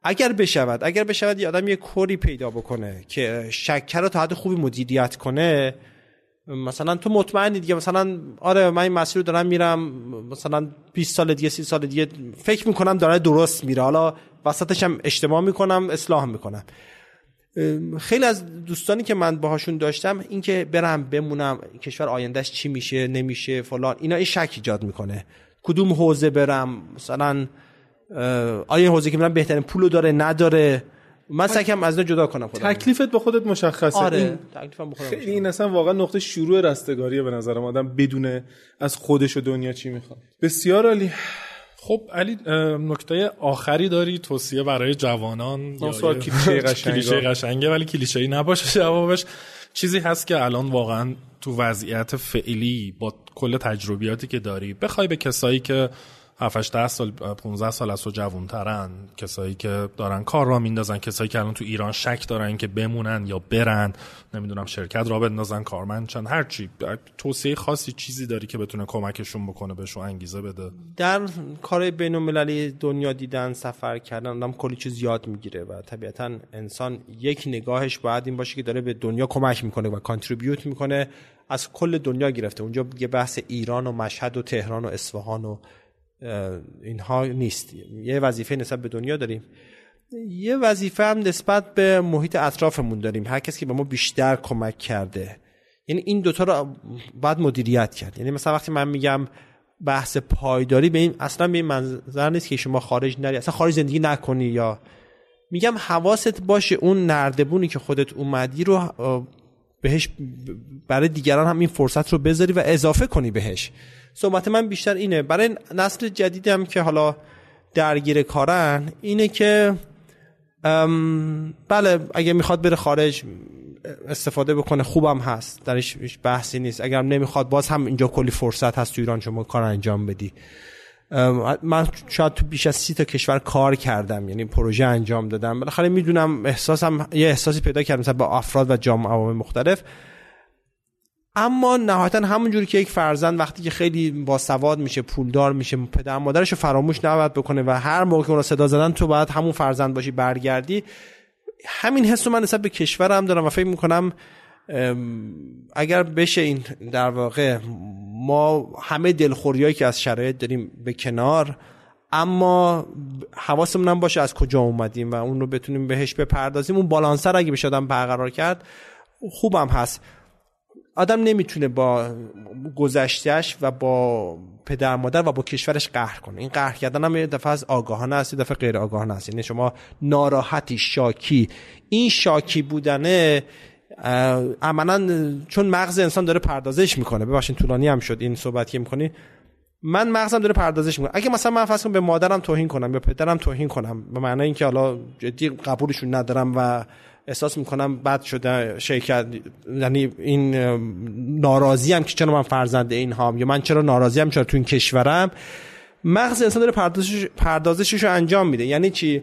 [SPEAKER 1] اگر بشود اگر بشود یه آدم یه کوری پیدا بکنه که شکر رو تا حد خوبی مدیریت کنه مثلا تو مطمئنی دیگه؟ مثلا آره من این مسیر رو دارم میرم مثلا 20 سال دیگه 30 سال دیگه فکر می‌کنم داره درست میره. حالا وسطش هم اشتباه می‌کنم اصلاح می‌کنم. خیلی از دوستانی که من باهاشون داشتم اینکه برم بمونم کشور آیندهش چی میشه نمیشه فلان اینا این شک ایجاد می‌کنه. کدوم حوزه برم؟ مثلا آیا حوزه که میرم بهترین پولو داره نداره؟ من سکم از جدا کنم
[SPEAKER 2] خودم. تکلیفت به خودت مشخصه.
[SPEAKER 1] آره این تکلیفم
[SPEAKER 2] خیلی این اصلا واقعا نقطه شروع رستگاریه به نظرم. آدم بدونه از خودش و دنیا چی می‌خواد. بسیار عالی.
[SPEAKER 3] خب علی نکته آخری داری؟ توصیه برای جوانان؟
[SPEAKER 2] سوال <laughs> کلیشه
[SPEAKER 3] قشنگه. ولی کلیشه ای نباشه جوابش. چیزی هست که الان واقعا تو وضعیت فعلی با کل تجربیاتی که داری بخوای به کسایی که 7 10 سال 15 سال از تو جوانترن. کسایی که دارن کار را میندازن کسایی که الان تو ایران شک دارن که بمونن یا برن. نمی‌دونم شرکت را بندازن کارمندشن هر چی. توصیه خاصی چیزی داری که بتونه کمکشون بکنه بهشون انگیزه بده؟
[SPEAKER 1] در کار بین المللی دنیا دیدن سفر کردن آدم کلی چیز یاد می‌گیره و طبیعتا انسان یک نگاهش باید این باشه که داره به دنیا کمک می‌کنه و کانتریبیوت می‌کنه. از کل دنیا گرفته. اونجا یه بحث ایران و مشهد و تهران و اصفهان و اینها نیست. یه وظیفه نسبت به دنیا داریم. یه وظیفه هم نسبت به محیط اطرافمون داریم. هر کسی که به ما بیشتر کمک کرده. یعنی این دوتا رو باید مدیریت کرد. یعنی مثلا وقتی من میگم بحث پایداری به این اصلا به این منظر نیست که شما خارج نری. اصلا خارج زندگی نکنی یا میگم حواست باشه اون نردبونی که خودت اومدی رو بهش برای دیگران هم این فرصت رو بذاری و اضافه کنی بهش. صحبت من بیشتر اینه. برای نسل جدیدم که حالا درگیر کارن اینه که بله اگه می‌خواد بره خارج استفاده بکنه خوبم هست. درش بحثی نیست. اگر نمی‌خواد باز هم اینجا کلی فرصت هست تو ایران شما کار انجام بدی. من شاید تو بیش از سی تا کشور کار کردم یعنی پروژه انجام دادم. بالاخره می‌دونم احساسم یه احساسی پیدا کردم مثلا با افراد و جامعه مختلف. اما نهایتا همونجوری که یک فرزند وقتی که خیلی با سواد میشه پولدار میشه پدر مادرش رو فراموش نباید بکنه و هر موقع که اون صدا زدن تو باید همون فرزند باشی برگردی. همین حس من نسبت به کشورم دارم و فکر می‌کنم اگر بشه این در واقع ما همه دلخوریایی که از شرایط داریم به کنار اما حواسمون هم باشه از کجا اومدیم و اون رو بتونیم بهش بپردازیم. اون بالانسر اگه بشه آدم برقرار کرد خوبم هست. آدم نمی‌تونه با گذشتهش و با پدر مادر و با کشورش قهر کنه. این قهر کردن هم یه دفعه از آگاهانه است یه دفعه غیر آگاهانه است. یعنی شما ناراحتی شاکی. این شاکی بودنه عملا چون مغز انسان داره پردازش می‌کنه. ببخشید طولانی هم شد این صحبت که می‌کنی. من مغزم داره پردازش می‌کنه. اگه مثلا من فرض به مادرم توهین کنم یا پدرم توهین کنم به معنی اینکه حالا جدی قبولشون ندارم و احساس می‌کنم بد شده شرکت یعنی این ناراضی هم که چرا من فرزند این هام یا من چرا ناراضی هم چرا تو این کشورم. مغز انسان داره پردازش پردازشش رو انجام میده. یعنی چی؟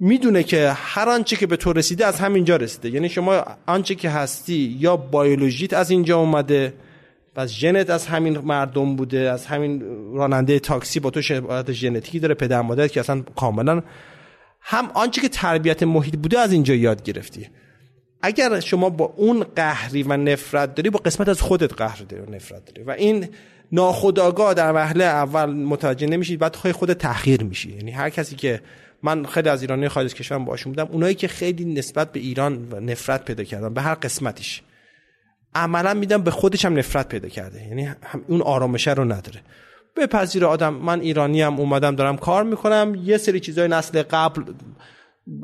[SPEAKER 1] می‌دونه که هر آنچه که به تو رسیده از همینجا رسیده. یعنی شما آنچه که هستی یا بیولوژیت از اینجا اومده پس ژنت از همین مردم بوده از همین راننده تاکسی با تو شباهت ژنتیکی داره پدر مادر که اصلا کاملا هم آنچه که تربیت محیط بوده از اینجا یاد گرفتی. اگر شما با اون قهری و نفرت داری با قسمت از خودت قهر داری و نفرت داری. و این ناخداگاه در وهله اول متوجه نمیشید بعد خود خود تأخیر میشی. یعنی هر کسی که من خیلی از ایرانی خارج کشورم باشون بودم اونایی که خیلی نسبت به ایران نفرت پیدا کردن به هر قسمتیش. عملا میدم به خودش هم نفرت پیدا کرده. یعنی اون آرامشه رو نداره. بپذیر آدم. من ایرانی هم اومدم دارم کار می‌کنم. یه سری چیزای نسل قبل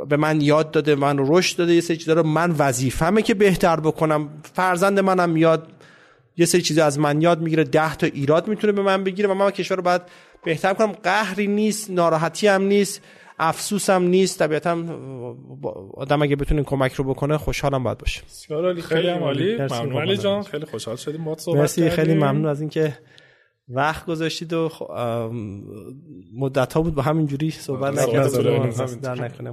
[SPEAKER 1] به من یاد داده من رشد داده یه سری چیزا رو من وظیفمه که بهتر بکنم. فرزند منم یاد یه سری چیزا از من یاد می‌گیره. ده تا ایراد می‌تونه به من بگیره و من کشور رو باید بهتر کنم. قهری نیست ناراحتی هم نیست افسوس هم نیست. طبیعتا آدم اگه بتونه کمک رو بکنه خوشحالم باید باشه.
[SPEAKER 3] خیلی خیلی عالی. ممنون. جان خیلی خوشحال شدیم. با صحبت
[SPEAKER 1] مرسی. خیلی ممنون از اینکه وقت گذاشتید و مدت ها بود با همین جوری صحبت نکردیم. در نکنه